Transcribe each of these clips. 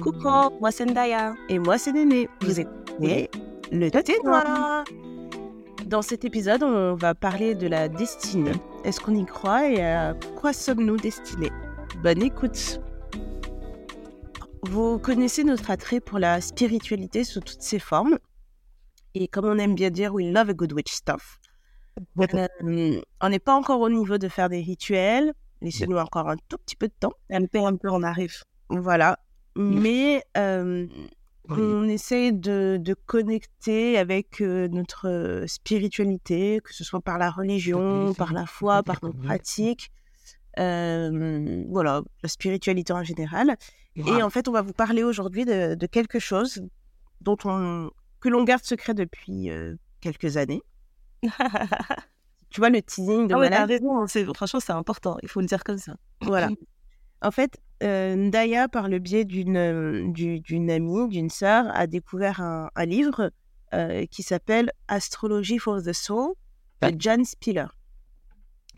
Coucou, moi c'est Ndaya. Et moi c'est Néné. Vous écoutez le thé noir. Dans cet épisode, on va parler de la destinée. Est-ce qu'on y croit et à quoi sommes-nous destinés? Bonne écoute. Vous connaissez notre attrait pour la spiritualité sous toutes ses formes. Et comme on aime bien dire, we love a good witch stuff. Euh, on n'est pas encore au niveau de faire des rituels. Laissez-nous encore un tout petit peu de temps. Un peu, un peu, on arrive. Voilà. Mais euh, on essaie de, de connecter avec euh, notre spiritualité, que ce soit par la religion, par la foi, par nos pratiques. Euh, voilà, la spiritualité en général. Et en fait, on va vous parler aujourd'hui de, de, quelque chose dont on, que l'on garde secret depuis quelques années. tu vois le teasing de ah ouais, raison, franchement c'est important, il faut le dire comme ça. Voilà. En fait, euh, Ndaya, par le biais d'une d'une amie, d'une sœur, a découvert un, un livre euh, qui s'appelle Astrology for the Soul de Jan Spiller.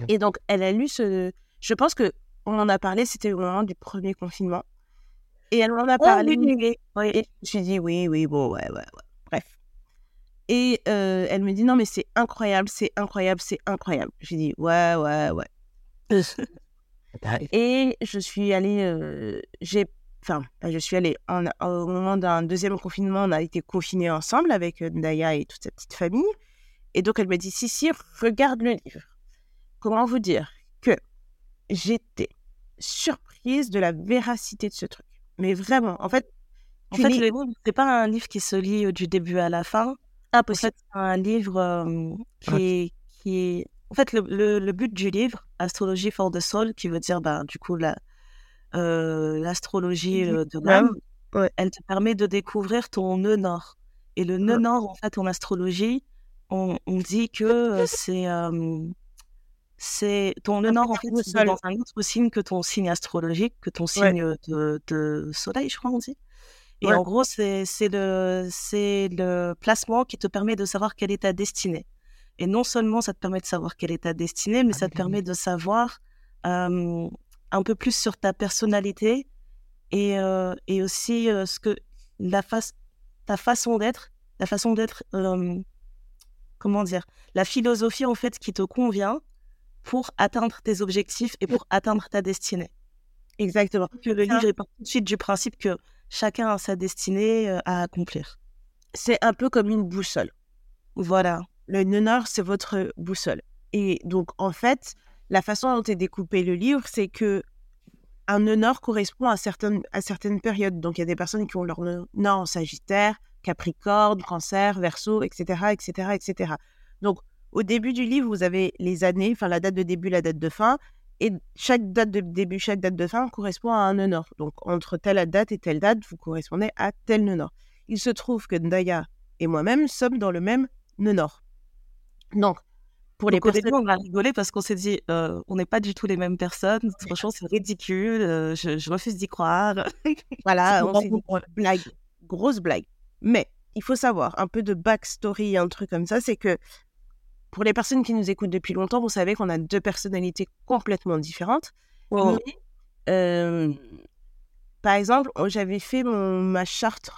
Et donc, elle a lu ce. Je pense que on en a parlé, c'était au moment du premier confinement. Et elle m'en a parlé. Oh, oui, oui. Et je me suis dit, oui, oui, bon, ouais, ouais, ouais. Bref. Et euh, elle me dit, non, mais c'est incroyable, c'est incroyable, c'est incroyable. J'ai dit, ouais, ouais, ouais. Et je suis allée, euh, j'ai, enfin, je suis allée en, au moment d'un deuxième confinement, on a été confinés ensemble avec Ndaya et toute sa petite famille. Et donc elle me dit, si, si, regarde le livre. Comment vous dire que j'étais surprise de la véracité de ce truc. Mais vraiment, en fait, en fait, le livre, c'est pas un livre qui se lit du début à la fin. Impossible. En fait, c'est un livre euh, qui, est, qui est en fait, le, le, le, but du livre, Astrologie for the Soul, qui veut dire, bah, du coup, l'astrologie la, euh, de l'âme, ouais. elle te permet de découvrir ton nœud nord. Et le nœud ouais. nord, en fait, en astrologie, on, on dit que euh, c'est ton nœud nord, en fait, c'est dans un autre signe que ton signe astrologique, que ton signe de, de, soleil, je crois, on dit. Et en gros, c'est le, le placement qui te permet de savoir quelle est ta destinée. Et non seulement ça te permet de savoir quelle est ta destinée, mais ça te permet de savoir euh, un peu plus sur ta personnalité et, euh, et aussi euh, ce que la face, ta façon d'être, la façon d'être, comment dire, la philosophie en fait qui te convient pour atteindre tes objectifs et pour atteindre ta destinée. Exactement. Que le livre est tout de suite du principe que chacun a sa destinée à accomplir. C'est un peu comme une boussole. Voilà le nœud nord, c'est votre boussole. Et donc, en fait, la façon dont est découpé le livre, c'est que un nœud nord correspond à certaines, à certaines périodes. Donc, il y a des personnes qui ont leur nœud nord en Sagittaire, Capricorne, Cancer, Verseau, etc., etc., etc. Donc, au début du livre, vous avez les années, enfin la date de début, la date de fin, et chaque date de début, chaque date de fin correspond à un nœud nord. Donc, entre telle date et telle date, vous correspondez à tel nœud nord. Il se trouve que Ndaya et moi-même sommes dans le même nœud nord. Donc, pour les personnes... on a rigolé parce qu'on s'est dit, euh, on n'est pas du tout les mêmes personnes. Franchement, c'est ridicule. Euh, je, je, refuse d'y croire. voilà, on s'est dit, blague, grosse blague. Mais il faut savoir un peu de backstory, un truc comme ça, c'est que pour les personnes qui nous écoutent depuis longtemps, vous savez qu'on a deux personnalités complètement différentes. Oh. Mais, euh, par exemple, j'avais fait mon, ma charte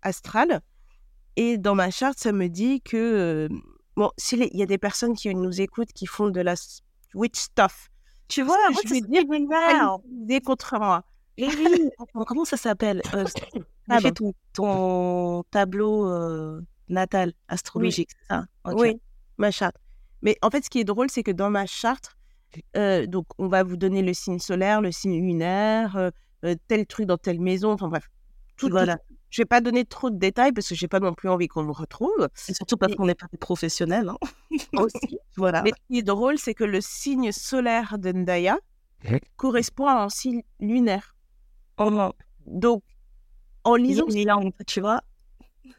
astrale et dans ma charte, ça me dit que Bon, s'il y a des personnes qui nous écoutent qui font de la witch stuff, tu vois, moi, je vais dire contre moi? Et oui, comment ça s'appelle? Euh, ah ton, ton, tableau euh, natal astrologique, oui. ça? Okay. Oui, ma charte. Mais en fait, ce qui est drôle, c'est que dans ma charte, euh, donc on va vous donner le signe solaire, le signe lunaire, euh, tel truc dans telle maison, enfin bref, tout, voilà. Tout, je vais pas donner trop de détails parce que j'ai pas non plus envie qu'on me retrouve. Et surtout parce qu'on n'est pas des professionnels. Hein. Aussi. voilà. Mais ce qui est drôle, c'est que le signe solaire de Ndaya correspond à un signe lunaire. Oh non. Donc, en lisant. tu vois.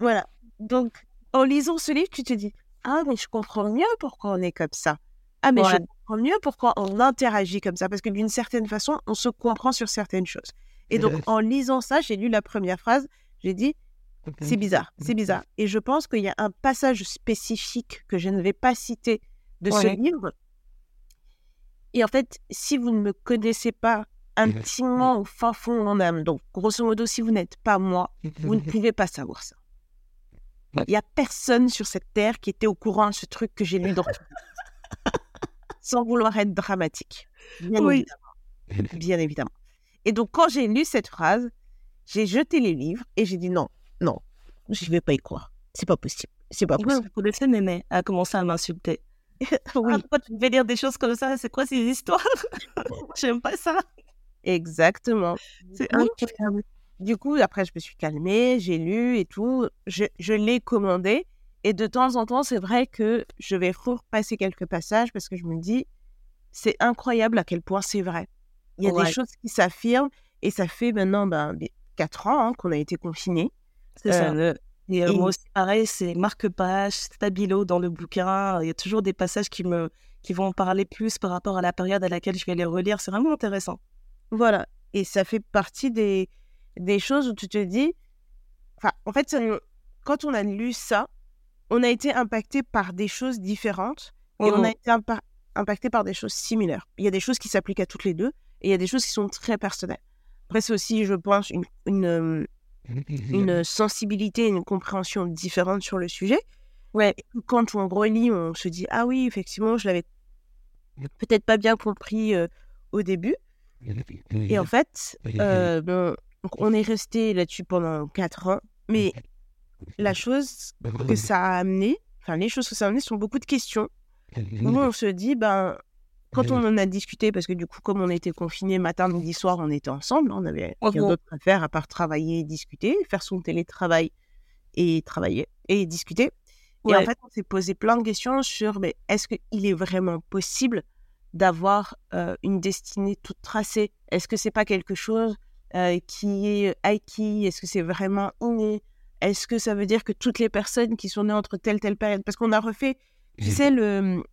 Voilà. Donc, en lisant ce livre, tu te dis Ah, mais je comprends mieux pourquoi on est comme ça. Ah, mais je comprends mieux pourquoi on interagit comme ça. Parce que d'une certaine façon, on se comprend sur certaines choses. Et donc, en lisant ça, j'ai lu la première phrase. J'ai dit, c'est bizarre, c'est bizarre. Et je pense qu'il y a un passage spécifique que je ne vais pas citer de ouais. ce livre. Et en fait, si vous ne me connaissez pas intimement au fin fond de mon âme. Donc, grosso modo, si vous n'êtes pas moi, vous ne pouvez pas savoir ça. Il n'y a personne sur cette terre qui était au courant de ce truc que j'ai lu dans Sans vouloir être dramatique. Bien Oui. évidemment. Bien évidemment. Et donc, quand j'ai lu cette phrase, j'ai jeté les livres et j'ai dit non, non, je ne vais pas y croire. C'est pas possible. C'est pas Ouais, possible. vous connaissez Néné a commencé à m'insulter. oui, Ah, pourquoi tu devais lire des choses comme ça? C'est quoi ces histoires? J'aime pas ça. exactement. C'est incroyable. Du coup, après, je me suis calmée, j'ai lu et tout. Je, je l'ai commandé. Et de temps en temps, c'est vrai que je vais repasser quelques passages parce que je me dis, c'est incroyable à quel point c'est vrai. Il y a Ouais. des choses qui s'affirment et ça fait maintenant ben, des- quatre ans hein, qu'on a été confinés. C'est ça. Euh, Et, euh, et- moi aussi, pareil, c'est marque-page, stabilo dans le bouquin. Il y a toujours des passages qui me qui vont parler plus par rapport à la période à laquelle je vais les relire. C'est vraiment intéressant. Voilà. Et ça fait partie des, des choses où tu te dis. Enfin, en fait, quand on a lu ça, on a été impacté par des choses différentes et on a été impa- impacté par des choses similaires. Il y a des choses qui s'appliquent à toutes les deux et il y a des choses qui sont très personnelles. Après, c'est aussi, je pense, une, une, euh, une sensibilité, une compréhension différente sur le sujet. Ouais. Quand on relit, on se dit Ah oui, effectivement, je l'avais peut-être pas bien compris euh, au début. Et en fait, euh, bon, donc on est resté là-dessus pendant quatre ans, mais la chose que ça a amené, enfin les choses que ça a amené sont beaucoup de questions. Où on se dit, ben, quand on en a discuté, parce que du coup, comme on était confinés matin, midi, soir, on était ensemble, on avait rien d'autre à faire à part travailler discuter, faire son télétravail et travailler et discuter. Et en fait, on s'est posé plein de questions sur, mais est-ce qu'il est vraiment possible d'avoir euh, une destinée toute tracée? Est-ce que c'est pas quelque chose euh, qui est acquis? Est-ce que c'est vraiment inné? Est-ce que ça veut dire que toutes les personnes qui sont nées entre telle telle période? Parce qu'on a refait, tu sais, le,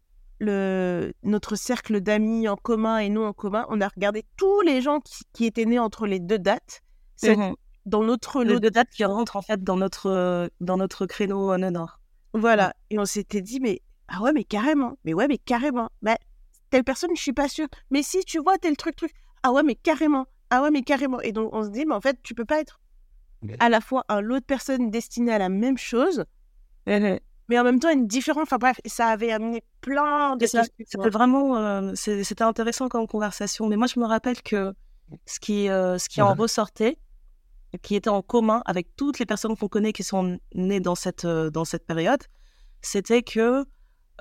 le, notre cercle d'amis en commun et nous en commun, on a regardé tous les gens qui, qui étaient nés entre les deux dates. C'est Mhm. dans notre lot deux dates qui rentrent en fait dans notre euh, dans notre créneau euh, nord. Voilà. Et on s'était dit, mais ah ouais, mais carrément. Mais ouais, mais carrément. Bah, telle personne, je suis pas sûre. Mais si, tu vois, tel truc, truc. Ah ouais, mais carrément. Ah ouais, mais carrément. Et donc, on se dit, mais en fait, tu peux pas être à la fois un lot de personnes destinées à la même chose, mais en même temps une différence. Enfin bref, ça avait amené plein de ça. C'était vraiment euh, c'était intéressant comme conversation. Mais moi, je me rappelle que ce qui, euh, ce qui en ressortait, qui était en commun avec toutes les personnes qu'on connaît qui sont nées dans cette, euh, dans cette période, c'était que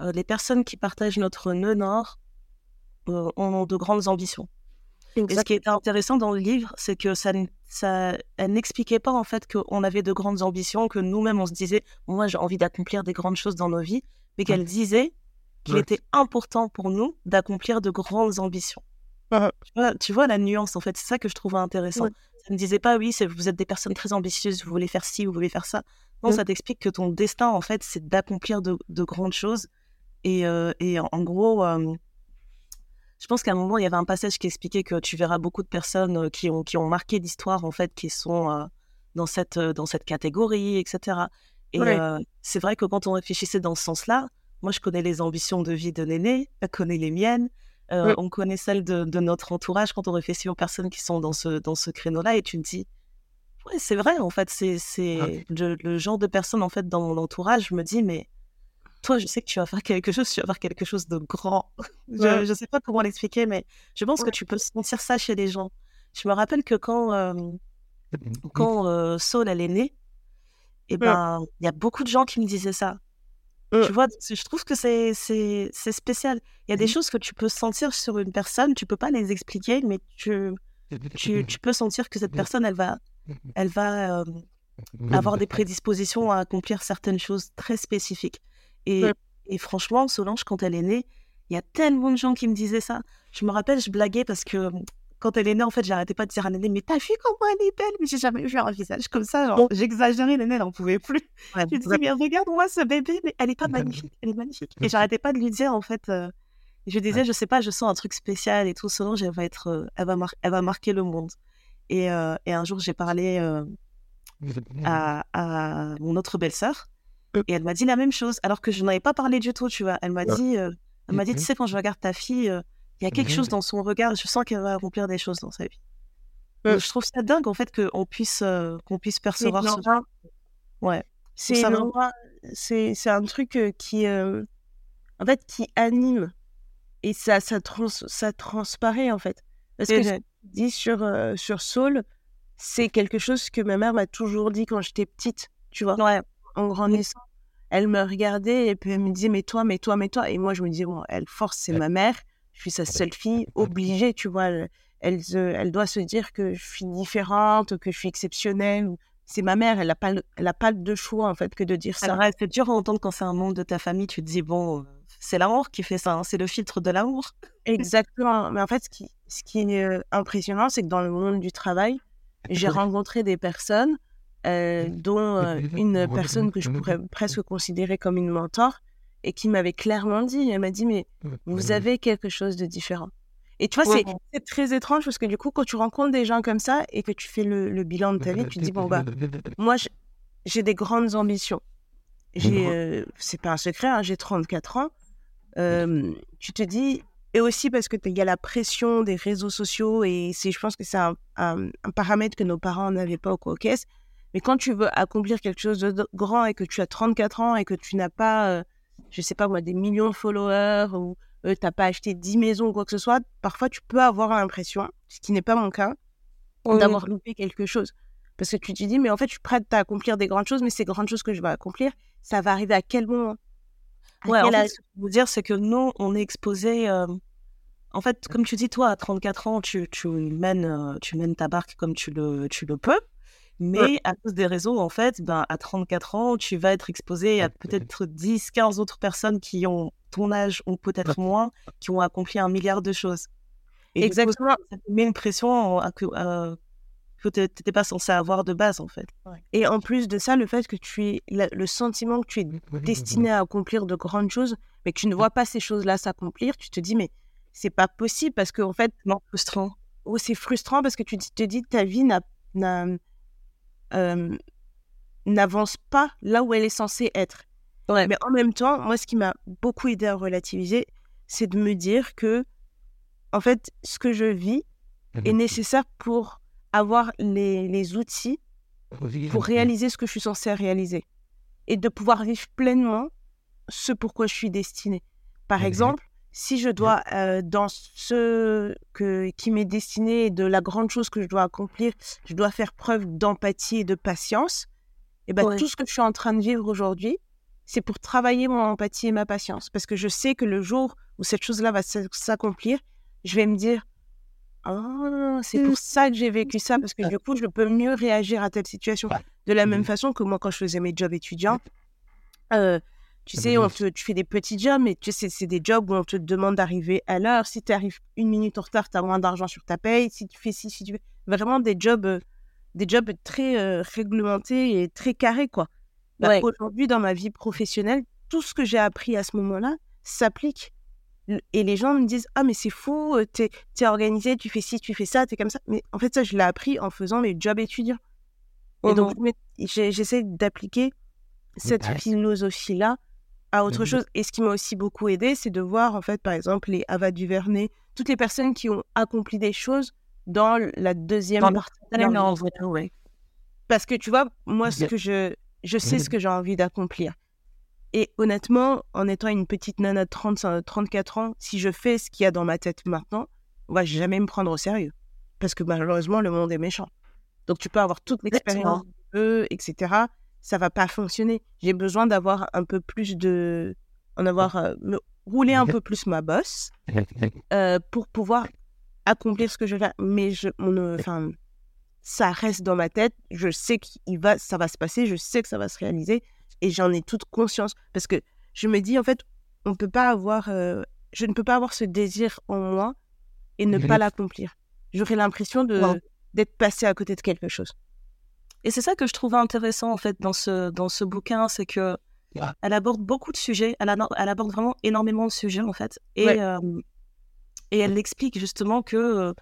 euh, les personnes qui partagent notre nœud nord euh, ont de grandes ambitions. Et ce qui était intéressant dans le livre, c'est que ça, ça, elle n'expliquait pas en fait qu'on avait de grandes ambitions, que nous-mêmes on se disait, moi j'ai envie d'accomplir des grandes choses dans nos vies, mais qu'elle disait qu'il Ouais. était important pour nous d'accomplir de grandes ambitions. Tu, vois, tu vois la nuance en fait, c'est ça que je trouvais intéressant. Ça ne disait pas, oui, vous êtes des personnes très ambitieuses, vous voulez faire ci, vous voulez faire ça. Non, ça t'explique que ton destin en fait, c'est d'accomplir de, de grandes choses. Et, euh, et en, en gros, euh, je pense qu'à un moment, il y avait un passage qui expliquait que tu verras beaucoup de personnes euh, qui ont, qui ont marqué l'histoire, en fait, qui sont euh, dans, cette, euh, dans cette catégorie, etc. Et c'est vrai que quand on réfléchissait dans ce sens-là, moi, je connais les ambitions de vie de l'aîné, elle connaît les miennes, euh, on connaît celles de, de notre entourage. Quand on réfléchit aux personnes qui sont dans ce, dans ce créneau-là, et tu te dis, ouais, c'est vrai, en fait, c'est c'est le, le genre de personne, en fait, dans mon entourage, je me dis, mais toi, je sais que tu vas faire quelque chose, tu vas faire quelque chose de grand. je ne sais pas comment l'expliquer, mais je pense que tu peux sentir ça chez les gens. Je me rappelle que quand, euh, quand euh, Saul, elle est née, et ben, il y a beaucoup de gens qui me disaient ça. Tu vois, je trouve que c'est spécial. Il y a des choses que tu peux sentir sur une personne, tu peux pas les expliquer, mais tu, tu, tu peux sentir que cette personne, elle va, elle va euh, avoir des prédispositions à accomplir certaines choses très spécifiques. Et, Ouais. et franchement, Solange, quand elle est née, il y a tellement de gens qui me disaient ça. Je me rappelle, je blaguais parce que quand elle est née, en fait, j'arrêtais pas de dire à l'aînée, mais t'as vu comment elle est belle? Mais j'ai jamais vu un visage comme ça. Genre, j'exagérais, l'aînée, elle en pouvait plus. Ouais, Je lui disais, mais regarde-moi ce bébé, mais elle est pas magnifique, elle est magnifique. Et j'arrêtais pas de lui dire, en fait, euh, je disais, je sais pas, je sens un truc spécial et tout, Solange, elle va être, euh, elle va, elle va marquer le monde. Et, euh, et un jour, j'ai parlé euh, à, à mon autre belle-sœur. Et elle m'a dit la même chose, alors que je n'en avais pas parlé du tout, tu vois. Elle m'a Ouais. dit, euh, elle m'a dit, tu sais, quand je regarde ta fille, euh, il y a quelque chose dans son regard. Je sens qu'elle va accomplir des choses dans sa vie. je trouve ça dingue en fait qu'on puisse qu'on puisse percevoir ce. Ouais. C'est c'est c'est un truc qui en fait qui anime et ça ça trans ça transparaît en fait. Parce que je dis sur sur Saul, c'est quelque chose que ma mère m'a toujours dit quand j'étais petite, tu vois? Ouais. En grandissant, elle me regardait et puis elle me disait mais toi, mais toi, mais toi. Et moi je me disais bon, elle force, c'est ma mère. Je suis sa seule fille, obligée, tu vois. Elle, elle, elle, doit se dire que je suis différente, que je suis exceptionnelle. C'est ma mère, elle n'a pas, elle a pas de choix en fait que de dire ça. c'est dur à entendre quand c'est un membre de ta famille. Tu te dis bon, c'est l'amour qui fait ça, hein, c'est le filtre de l'amour. Exactement. Mais en fait, ce qui, ce qui est euh, impressionnant, c'est que dans le monde du travail, j'ai rencontré des personnes, euh, dont euh, une personne que je pourrais presque considérer comme une mentor, et qui m'avait clairement dit, elle m'a dit, mais vous avez quelque chose de différent. Et tu vois, c'est très étrange parce que du coup, quand tu rencontres des gens comme ça et que tu fais le, bilan de ta vie, tu te dis, bon, bah, moi, j'ai des grandes ambitions. J'ai, euh, c'est pas un secret, hein, j'ai 34 ans. tu te dis, et aussi parce que il y a la pression des réseaux sociaux et c'est, je pense que c'est un, un, paramètre que nos parents n'avaient pas au COCES. Mais quand tu veux accomplir quelque chose de grand et que tu as 34 ans et que tu n'as pas, euh, je sais pas moi, des millions de followers ou euh, tu n'as pas acheté 10 maisons ou quoi que ce soit, parfois tu peux avoir l'impression, ce qui n'est pas mon cas, d'avoir loupé quelque chose. Parce que tu te dis, mais en fait, je suis prête à accomplir des grandes choses, mais ces grandes choses que je vais accomplir, ça va arriver à quel moment? Ouais, en fait, ce que je veux dire, c'est que nous, on est exposé. Euh, en fait, comme tu dis, toi, à 34 ans, tu, tu, mènes, euh, tu mènes ta barque comme tu le, tu le peux. Mais à cause des réseaux, en fait, ben, à 34 ans, tu vas être exposé à peut-être 10, 15 autres personnes qui ont ton âge ou peut-être moins, qui ont accompli un milliard de choses. Et Exactement. ça te met une pression à que, que tu n'étais pas censé avoir de base, en fait. Et en plus de ça, le fait que tu aies le sentiment que tu es destiné à accomplir de grandes choses, mais que tu ne vois pas ces choses-là s'accomplir, tu te dis, mais c'est pas possible parce qu'en en fait, non, frustrant. Oh, c'est frustrant parce que tu te dis, ta vie euh, n'avance pas là où elle est censée être. Mais en même temps, moi, ce qui m'a beaucoup aidé à relativiser, c'est de me dire que, en fait, ce que je vis est nécessaire pour avoir les, les outils pour réaliser ce que je suis censée réaliser et de pouvoir vivre pleinement ce pourquoi je suis destinée. Par exemple, si je dois, euh, dans ce que, qui m'est destiné, de la grande chose que je dois accomplir, je dois faire preuve d'empathie et de patience, et ben, tout ce que je suis en train de vivre aujourd'hui, c'est pour travailler mon empathie et ma patience. Parce que je sais que le jour où cette chose-là va s'accomplir, je vais me dire ah, c'est pour mmh. ça que j'ai vécu ça, parce que du coup, je peux mieux réagir à telle situation. De la même mmh. façon que moi, quand je faisais mes jobs étudiants, euh, tu sais, on tu fais des petits jobs, mais tu sais, c'est des jobs où on te demande d'arriver à l'heure. Si tu arrives une minute en retard, tu as moins d'argent sur ta paye. Si tu fais ci, si tu fais... Vraiment des jobs, euh, des jobs très euh, réglementés et très carrés, quoi. Bah, aujourd'hui, dans ma vie professionnelle, tout ce que j'ai appris à ce moment-là s'applique. Et les gens me disent Ah, mais c'est fou, euh, tu es organisé, tu fais ci, tu fais ça, tu es comme ça. Mais en fait, ça, je l'ai appris en faisant mes jobs étudiants. Et donc, mmh j'essaie d'appliquer cette philosophie-là à autre chose. Et ce qui m'a aussi beaucoup aidé, c'est de voir, en fait, par exemple, les Ava Duvernay, toutes les personnes qui ont accompli des choses dans la deuxième partie de Parce que tu vois, moi, ce que je, je sais ce que j'ai envie d'accomplir. Et honnêtement, en étant une petite nana de 30, 34 ans, si je fais ce qu'il y a dans ma tête maintenant, on va jamais me prendre au sérieux. Parce que malheureusement, le monde est méchant. Donc tu peux avoir toute l'expérience, etc ça va pas fonctionner. J'ai besoin d'avoir un peu plus de, en avoir, euh, me rouler un peu plus ma bosse euh, pour pouvoir accomplir ce que je veux. Mais je, euh, enfin, ça reste dans ma tête. Je sais qu'il va, ça va se passer. Je sais que ça va se réaliser et j'en ai toute conscience parce que je me dis en fait, on peut pas avoir, je ne peux pas avoir ce désir en moi et ne pas l'accomplir. J'aurais l'impression de d'être passé à côté de quelque chose. Et c'est ça que je trouve intéressant en fait dans ce, dans ce bouquin, c'est que elle aborde beaucoup de sujets, elle, elle, aborde vraiment énormément de sujets en fait, et, euh, et elle explique justement que euh,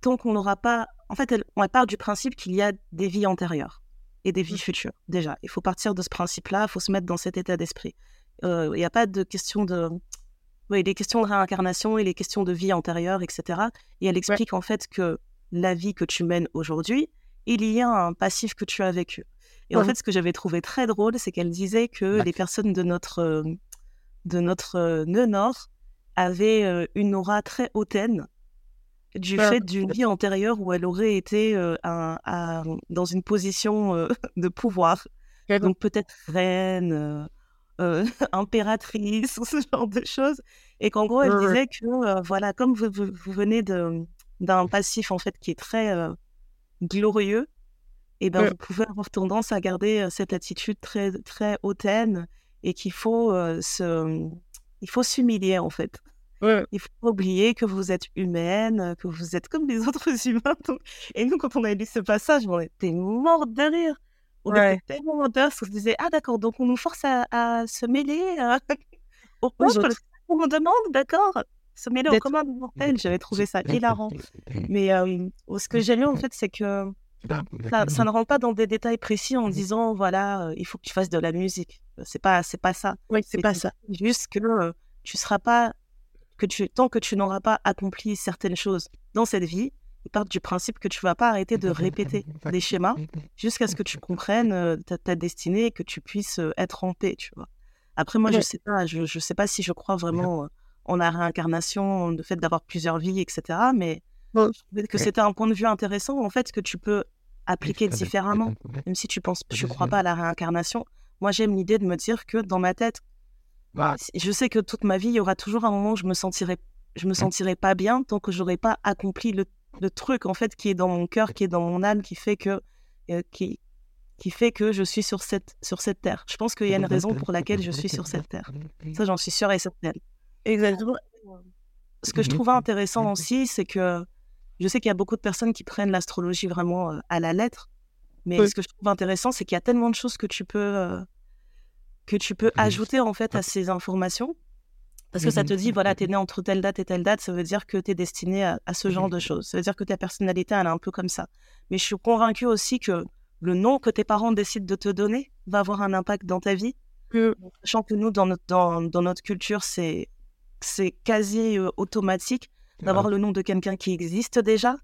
tant qu'on n'aura pas, en fait, elle, on part du principe qu'il y a des vies antérieures et des vies mmh. futures déjà. Il faut partir de ce principe-là, il faut se mettre dans cet état d'esprit. Euh, il n'y a pas de question de oui, les questions de réincarnation et les questions de vie antérieure, etc. Et elle explique en fait que la vie que tu mènes aujourd'hui il y a un passif que tu as vécu. Et en fait, ce que j'avais trouvé très drôle, c'est qu'elle disait que les personnes de notre, euh, de notre euh, nœud nord avaient euh, une aura très hautaine du fait d'une vie antérieure où elle aurait été un, dans une position de pouvoir. Donc peut-être reine, impératrice ou ce genre de choses. Et qu'en gros, elle disait que, voilà, comme vous, vous venez d'un passif en fait qui est très glorieux, et ben, vous pouvez avoir tendance à garder cette attitude très, très hautaine et qu'il faut se... il faut s'humilier en fait. Il faut oublier que vous êtes humaine, que vous êtes comme les autres humains. Et nous, quand on a lu ce passage, on était morte de rire. On était tellement morte de rire parce qu'on se disait Ah, d'accord, donc on nous force à, se mêler au peuple. On me demande, d'accord? Se mêler au commun mortel. J'avais trouvé ça hilarant. Mais ce que j'ai lu, en fait, c'est que ça, ne rentre pas dans des détails précis en disant, voilà, il faut que tu fasses de la musique. C'est pas, c'est pas ça. Oui, c'est pas ça. Juste que tu seras pas, que tu, tant que tu n'auras pas accompli certaines choses dans cette vie, ils partent du principe que tu vas pas arrêter de répéter des schémas jusqu'à ce que tu comprennes ta, ta, destinée et que tu puisses être en paix, tu vois. Après, moi, je sais pas, je, je sais pas si je crois vraiment en la réincarnation, le fait d'avoir plusieurs vies, etc. Mais je trouvais que c'était un point de vue intéressant, en fait, que tu peux appliquer différemment. Même si tu penses, je ne crois pas à la réincarnation. Moi, j'aime l'idée de me dire que dans ma tête, bah. je sais que toute ma vie, il y aura toujours un moment où je me sentirai, je me sentirai pas bien tant que j'aurai pas accompli le, truc, en fait, qui est dans mon cœur, qui est dans mon âme, qui fait que, euh, qui, qui fait que je suis sur cette, sur cette terre. Je pense qu'il y a une raison pour laquelle je suis sur cette terre. Ça, j'en suis sûre et certaine. Exactement. Ce que je trouvais intéressant aussi, c'est que je sais qu'il y a beaucoup de personnes qui prennent l'astrologie vraiment euh, à la lettre, mais ce que je trouve intéressant, c'est qu'il y a tellement de choses que tu peux euh, que tu peux ajouter en fait à ces informations, parce que ça te dit voilà, t'es né entre telle date et telle date, ça veut dire que t'es destiné à, ce genre de choses. Ça veut dire que ta personnalité elle est un peu comme ça. Mais je suis convaincue aussi que le nom que tes parents décident de te donner va avoir un impact dans ta vie. Sachant que nous, dans notre, dans, dans notre culture, c'est c'est quasi automatique d'avoir le nom de quelqu'un qui existe déjà,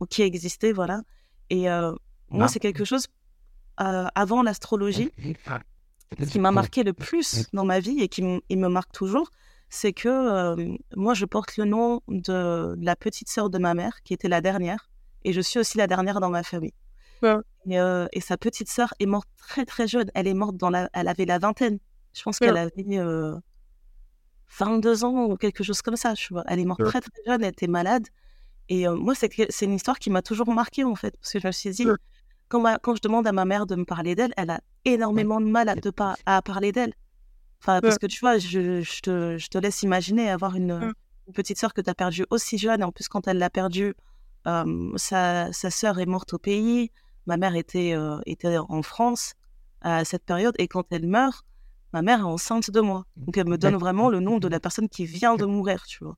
ou qui existait, voilà. Et moi, c'est quelque chose, avant l'astrologie, ce qui m'a marqué le plus dans ma vie et qui me marque toujours, c'est que moi, je porte le nom de, la petite sœur de ma mère, qui était la dernière, et je suis aussi la dernière dans ma famille. Et, et, sa petite sœur est morte très très jeune. Elle est morte dans la, elle avait la vingtaine. Je pense qu'elle avait 22 ans ou quelque chose comme ça. Tu vois. Elle est morte très très jeune, elle était malade. Et moi, c'est, une histoire qui m'a toujours marquée en fait, parce que je me suis dit, quand, quand je demande à ma mère de me parler d'elle, elle a énormément de mal à, de à parler d'elle. Enfin, parce que tu vois, je, je, te, je te, laisse imaginer avoir une, petite sœur que tu as perdue aussi jeune. Et en plus, quand elle l'a perdue, sa, sa sœur est morte au pays. Ma mère était, était en France à cette période. Et quand elle meurt, ma mère est enceinte de moi. Donc elle me donne vraiment le nom de la personne qui vient de mourir, tu vois.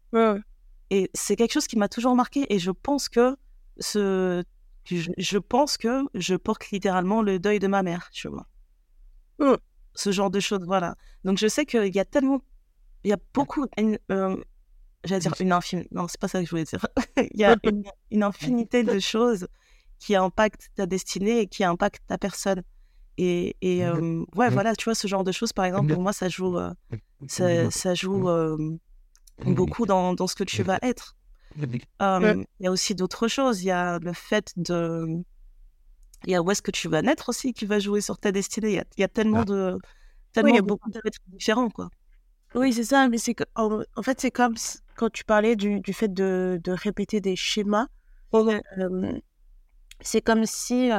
Et c'est quelque chose qui m'a toujours marqué et je pense que ce je, pense que je porte littéralement le deuil de ma mère, tu vois. Ce genre de choses, voilà. Donc je sais qu'il y a tellement il y a beaucoup euh, j'allais dire une infinité non c'est pas ça que je voulais dire il y a une, infinité de choses qui impactent ta destinée et qui impactent ta personne et, et mmh ouais, mmh. voilà, tu vois, ce genre de choses, par exemple, pour moi, ça joue, ça, ça, joue mmh. beaucoup dans, dans, ce que tu vas être. Il y a aussi d'autres choses. Il y a le fait de. Il y a où est-ce que tu vas naître aussi qui va jouer sur ta destinée. Il y a, il y a tellement ah. de. Tellement il y a beaucoup de différents, quoi. Oui, c'est ça, mais c'est en, en, fait, c'est comme quand tu parlais du, du fait de, de, répéter des schémas. c'est comme si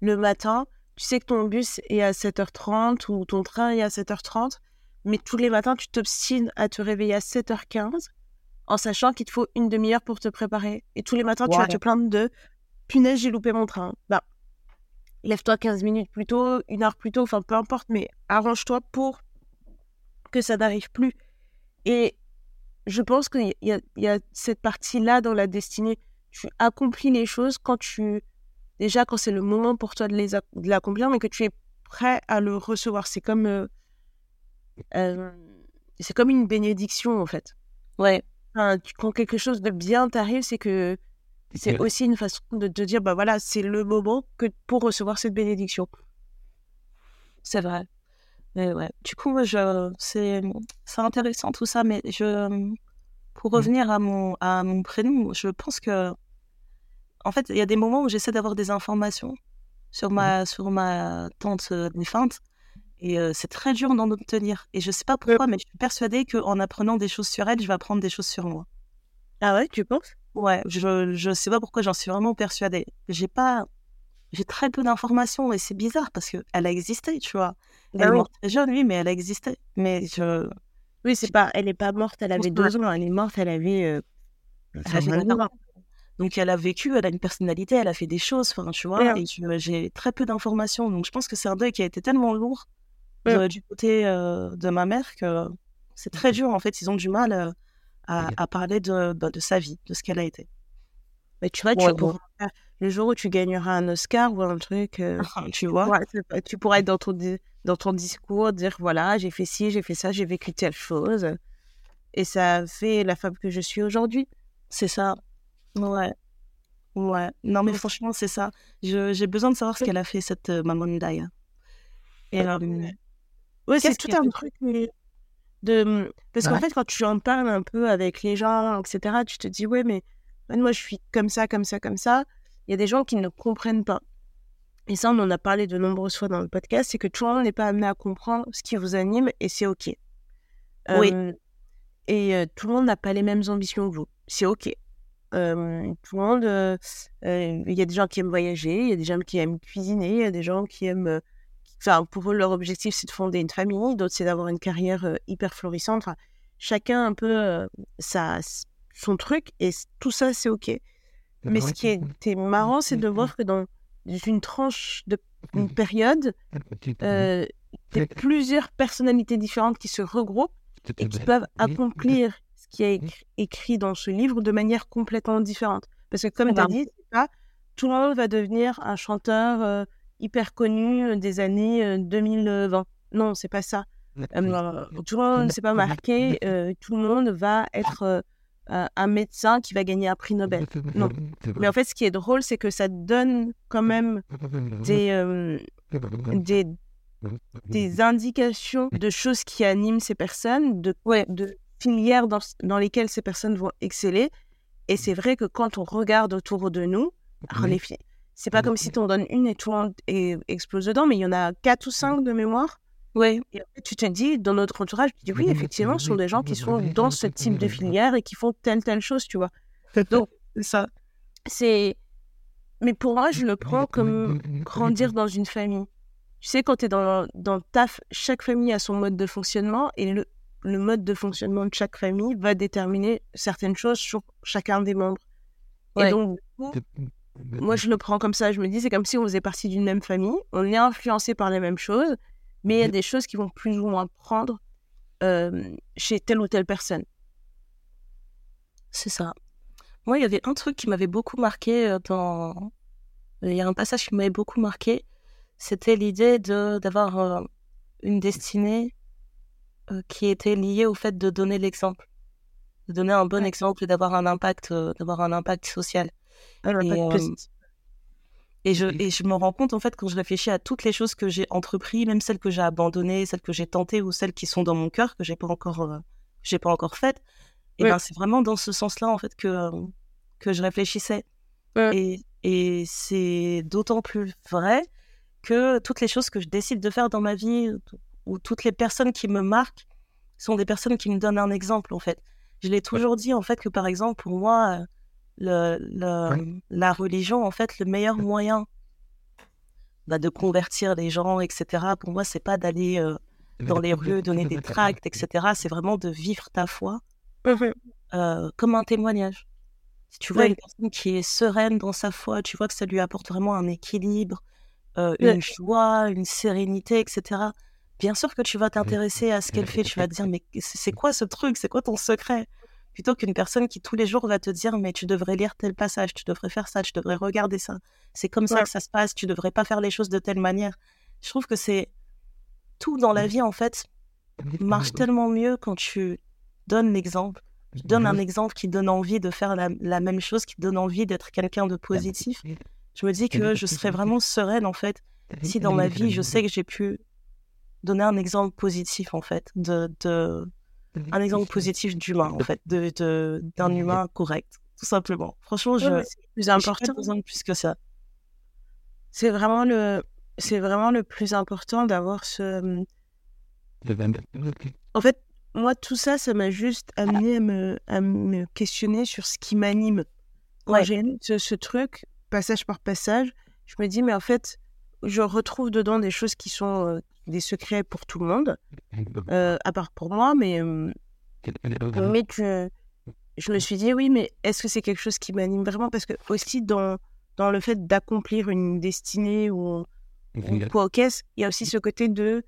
le matin, tu sais que ton bus est à 7h30 ou ton train est à 7h30, mais tous les matins, tu t'obstines à te réveiller à 7h15 en sachant qu'il te faut une demi-heure pour te préparer. Et tous les matins, tu vas te plaindre de punaise, j'ai loupé mon train. Bah, lève-toi 15 minutes plus tôt, une heure plus tôt, enfin peu importe, mais arrange-toi pour que ça n'arrive plus. Et je pense qu'il y, y, a cette partie-là dans la destinée. Tu accomplis les choses quand tu déjà quand c'est le moment pour toi de les de l'accomplir, mais que tu es prêt à le recevoir. C'est comme euh, euh, c'est comme une bénédiction en fait. Ouais. quand quelque chose de bien t'arrive, c'est que c'est aussi une façon de te dire, bah voilà, c'est le moment que pour recevoir cette bénédiction. C'est vrai. Mais ouais. Du coup, je, c'est, c'est intéressant tout ça, mais je, pour mmh. revenir à mon, à mon prénom, je pense que, en fait, il y a des moments où j'essaie d'avoir des informations sur mmh ma, sur ma tante euh, défunte, et euh, c'est très dur d'en obtenir. Et je sais pas pourquoi, mais je suis persuadée qu'en apprenant des choses sur elle, je vais apprendre des choses sur moi. Ah ouais, tu penses? Ouais, je, je sais pas pourquoi, j'en suis vraiment persuadée. J'ai pas, j'ai très peu d'informations et c'est bizarre parce qu'elle a existé, tu vois. Elle est morte très jeune, oui, mais elle a existé. Mais je. Oui, c'est pas, elle n'est pas morte, elle avait deux ans, elle est morte, elle avait. Euh, donc elle a vécu, elle a une personnalité, elle a fait des choses, enfin, tu vois. Et j'ai très peu d'informations. Donc je pense que c'est un deuil qui a été tellement lourd du côté euh, de ma mère que c'est très dur, en fait. Ils ont du mal euh, à, parler de, bah, de sa vie, de ce qu'elle a été. Mais tu vois, tu pourras, le jour où tu gagneras un Oscar ou un truc, euh, tu vois, tu pourras être dans ton, dans ton discours, dire voilà, j'ai fait ci, j'ai fait ça, j'ai vécu telle chose. Et ça fait la femme que je suis aujourd'hui. C'est ça. Ouais. Ouais. Non, mais franchement, c'est ça. J'ai besoin de savoir ce qu'elle a fait, cette euh, Maman Daya. Et alors, ouais, c'est tout un truc de. Parce qu'en fait, quand tu en parles un peu avec les gens, etc., tu te dis, ouais, mais moi, je suis comme ça, comme ça, comme ça. Il y a des gens qui ne comprennent pas. Et ça, on en a parlé de nombreuses fois dans le podcast, c'est que tout le monde n'est pas amené à comprendre ce qui vous anime et c'est OK. Oui. et tout le monde n'a pas les mêmes ambitions que vous. C'est OK. Tout le monde, il y a des gens qui aiment voyager, il y a des gens qui aiment cuisiner, il y a des gens qui aiment. Enfin, pour eux, leur objectif, c'est de fonder une famille, d'autres, c'est d'avoir une carrière hyper florissante. chacun un peu sa, son truc et tout ça, c'est OK. Mais ce qui était marrant, c'est de voir que dans une tranche de une période, il y a plusieurs personnalités différentes qui se regroupent et qui peuvent accomplir qui est écrit dans ce livre de manière complètement différente. Parce que comme tu as dit, pas, tout le monde va devenir un chanteur euh, hyper connu euh, des années 2020. Non, c'est pas ça. tout le monde ne s'est pas marqué. tout le monde va être un médecin qui va gagner un prix Nobel. Non. Mais en fait, ce qui est drôle, c'est que ça donne quand même des, euh, des, des indications de choses qui animent ces personnes, de, ouais, de filières dans, dans lesquelles ces personnes vont exceller. Et c'est vrai que quand on regarde autour de nous, c'est pas comme si on donne une et tout le monde explose dedans, mais il y en a quatre ou cinq de mémoire oui. Et tu te dis, dans notre entourage, tu dis, oui, effectivement, ce sont des gens qui sont dans ce type de filière et qui font telle, telle chose, tu vois. Donc, ça, c'est. Mais pour moi, je le prends comme grandir dans une famille. Tu sais, quand tu es dans, dans taf, chaque famille a son mode de fonctionnement et le, le mode de fonctionnement de chaque famille va déterminer certaines choses sur chacun des membres. Et donc, moi, je le prends comme ça. Je me dis, c'est comme si on faisait partie d'une même famille, on est influencé par les mêmes choses, mais il y a des choses qui vont plus ou moins prendre chez telle ou telle personne. C'est ça. Moi, il y avait un truc qui m'avait beaucoup marqué dans. Il y a un passage qui m'avait beaucoup marqué. C'était l'idée de d'avoir une destinée qui était liée au fait de donner l'exemple, de donner un bon exemple et d'avoir un impact, d'avoir un impact social. Un impact et je, et je me rends compte, en fait, quand je réfléchis à toutes les choses que j'ai entreprises, même celles que j'ai abandonnées, celles que j'ai tentées ou celles qui sont dans mon cœur, que j'ai pas encore, euh, j'ai pas encore faites, et ben, c'est vraiment dans ce sens-là, en fait, que, euh, que je réfléchissais. Et, et c'est d'autant plus vrai que toutes les choses que je décide de faire dans ma vie, ou toutes les personnes qui me marquent, sont des personnes qui me donnent un exemple, en fait. Je l'ai toujours dit, en fait, que par exemple, pour moi, le, la religion, en fait, le meilleur moyen bah, de convertir les gens, etc., pour moi, c'est pas d'aller euh, dans les rues, donner des tracts, etc. C'est vraiment de vivre ta foi euh, comme un témoignage. Si tu vois une personne qui est sereine dans sa foi, tu vois que ça lui apporte vraiment un équilibre, euh, une joie, une sérénité, etc. Bien sûr que tu vas t'intéresser à ce qu'elle fait. Tu vas te dire, mais c'est quoi ce truc? C'est quoi ton secret? Plutôt qu'une personne qui tous les jours va te dire mais tu devrais lire tel passage, tu devrais faire ça, tu devrais regarder ça. C'est comme ça que ça se passe, tu devrais pas faire les choses de telle manière. Je trouve que c'est tout dans la vie en fait marche tellement mieux quand tu donnes l'exemple. Tu donnes un exemple qui donne envie de faire la, la même chose, qui donne envie d'être quelqu'un de positif. Je me dis que je serais vraiment sereine, en fait, si dans ma vie, je sais que j'ai pu donner un exemple positif, en fait, de, de un exemple positif d'humain, en fait, de, de, d'un humain correct, tout simplement. Franchement, je, Ouais, c'est plus important. pas besoin de plus que ça. C'est vraiment le, c'est vraiment le plus important d'avoir ce. En fait, moi, tout ça, ça m'a juste amené à me, à me questionner sur ce qui m'anime. Quand Ouais. j'ai ce, ce truc, passage par passage, je me dis, mais en fait, je retrouve dedans des choses qui sont euh, des secrets pour tout le monde, euh, à part pour moi, mais, euh, mais que je me suis dit, oui, mais est-ce que c'est quelque chose qui m'anime vraiment? Parce que aussi, dans, dans le fait d'accomplir une destinée ou, ou quoi au caisse, il y a aussi ce côté de,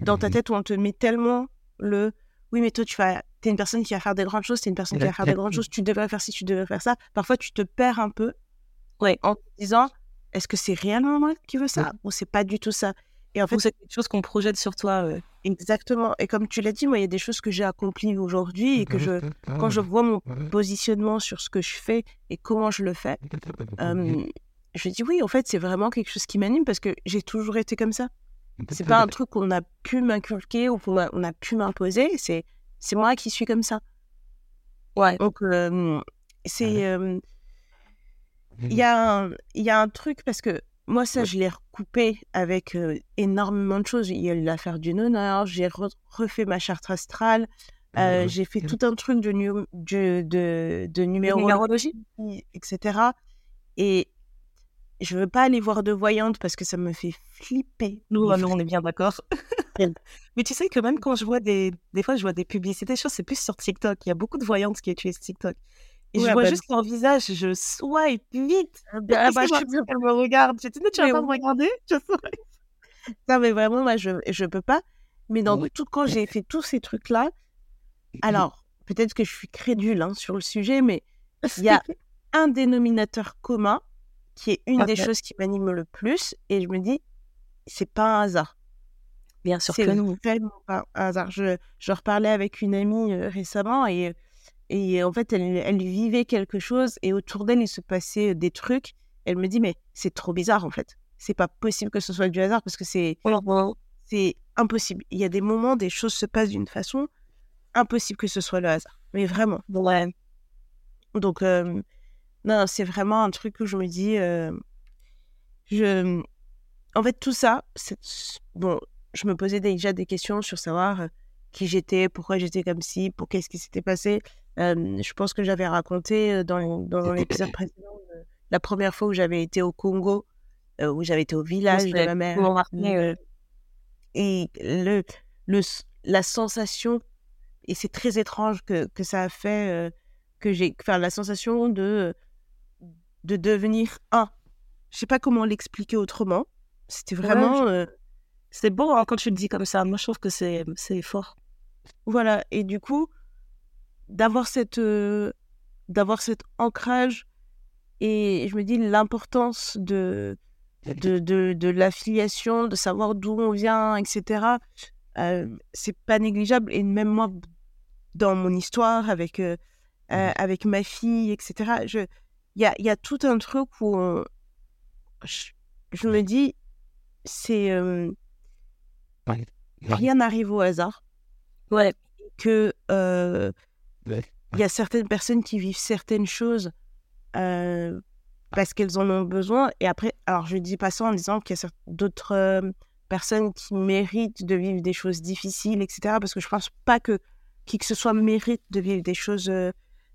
dans ta tête, où on te met tellement le, oui, mais toi, tu vas, es une personne qui va faire des grandes choses, tu es une personne qui va faire des grandes choses, tu devrais faire ci, tu devrais faire ça. Parfois, tu te perds un peu Ouais. en te disant, est-ce que c'est réellement moi qui veux ça? Ou c'est pas du tout ça Et en fait, c'est quelque chose qu'on projette sur toi. ouais. Exactement. Et comme tu l'as dit, moi, il y a des choses que j'ai accomplies aujourd'hui et que je, quand je vois mon positionnement sur ce que je fais et comment je le fais, euh, je dis oui, en fait, c'est vraiment quelque chose qui m'anime parce que j'ai toujours été comme ça. C'est pas un truc qu'on a pu m'inculquer ou qu'on a, on a pu m'imposer. C'est, c'est moi qui suis comme ça. Ouais. Donc, euh, c'est. euh, Il y, a un- il y a un truc parce que moi, ça, je l'ai recoupé avec euh, énormément de choses. Il y a eu l'affaire du honneur, j'ai re- refait ma charte astrale, euh, j'ai fait tout un truc de, nu- de, de, de numérologie, etc. Et je veux pas aller voir de voyante parce que ça me fait flipper. Nous, on est bien d'accord. Mais tu sais que même quand je vois des... Des fois, je vois des publicités, je c'est plus sur TikTok. Il y a beaucoup de voyantes qui utilisent TikTok. Et Ouais, je vois bah, juste leur visage, je swipe vite. Ah bah, Ah bah, je me regarde. Je dis, tu vas pas me regarder? Je swipe. Non, mais vraiment, moi, je, je peux pas. Mais dans Oui. tout, quand j'ai fait tous ces trucs-là, alors, peut-être que je suis crédule hein, sur le sujet, mais il y a un dénominateur commun qui est une des choses qui m'anime le plus. Et je me dis, c'est pas un hasard. Bien sûr C'est que non. vraiment pas un hasard. Je, je reparlais avec une amie euh, récemment et, et en fait, elle, elle vivait quelque chose et autour d'elle, il se passait des trucs. Elle me dit, mais c'est trop bizarre en fait. C'est pas possible que ce soit du hasard parce que c'est c'est impossible. Il y a des moments, des choses se passent d'une façon impossible que ce soit le hasard. Mais vraiment. Ouais. Donc, euh, non, c'est vraiment un truc où je me dis, euh, je, en fait, tout ça, bon. Je me posais déjà des questions sur savoir euh, qui j'étais, pourquoi j'étais comme ci, pour qu'est-ce qui s'était passé. Je pense que j'avais raconté dans, dans l'épisode précédent euh, la première fois où j'avais été au Congo, où j'avais été au village de ma mère. Euh, et le, le, la sensation, et c'est très étrange que, que ça a fait, que j'ai, enfin, la sensation de, de devenir un. Je sais pas comment l'expliquer autrement. C'était vraiment, euh, C'est beau hein, quand tu le dis comme ça. Moi, je trouve que c'est c'est fort. voilà. Et du coup, d'avoir cette, euh, d'avoir cet ancrage, et je me dis l'importance de, de, de, de l'affiliation, de savoir d'où on vient, etc. Euh, c'est pas négligeable. Et même moi, dans mon histoire avec, euh, euh, avec ma fille, etc., je- il y a, y a tout un truc où on- je, je me dis, c'est rien n'arrive au hasard. Ouais. Que il y a certaines personnes qui vivent certaines choses euh, parce qu'elles en ont besoin. Et après, alors je dis pas ça en disant qu'il y a d'autres euh, personnes qui méritent de vivre des choses difficiles, etc. Parce que je pense pas que qui que ce soit mérite de vivre des choses, euh,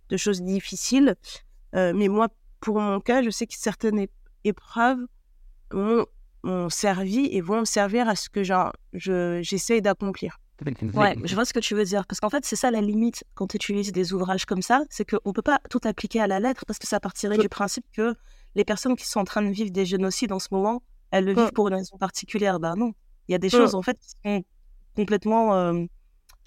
de choses difficiles. Mais moi, pour mon cas, je sais que certaines épreuves m'ont, servi et vont me servir à ce que genre, je, j'essaye d'accomplir. Ouais, je vois ce que tu veux dire. Parce qu'en fait, c'est ça la limite quand tu utilises des ouvrages comme ça, c'est qu'on ne peut pas tout appliquer à la lettre parce que ça partirait du principe que les personnes qui sont en train de vivre des génocides en ce moment, elles le vivent pour une raison particulière. Ben non. Il y a des choses, en fait, qui sont complètement euh,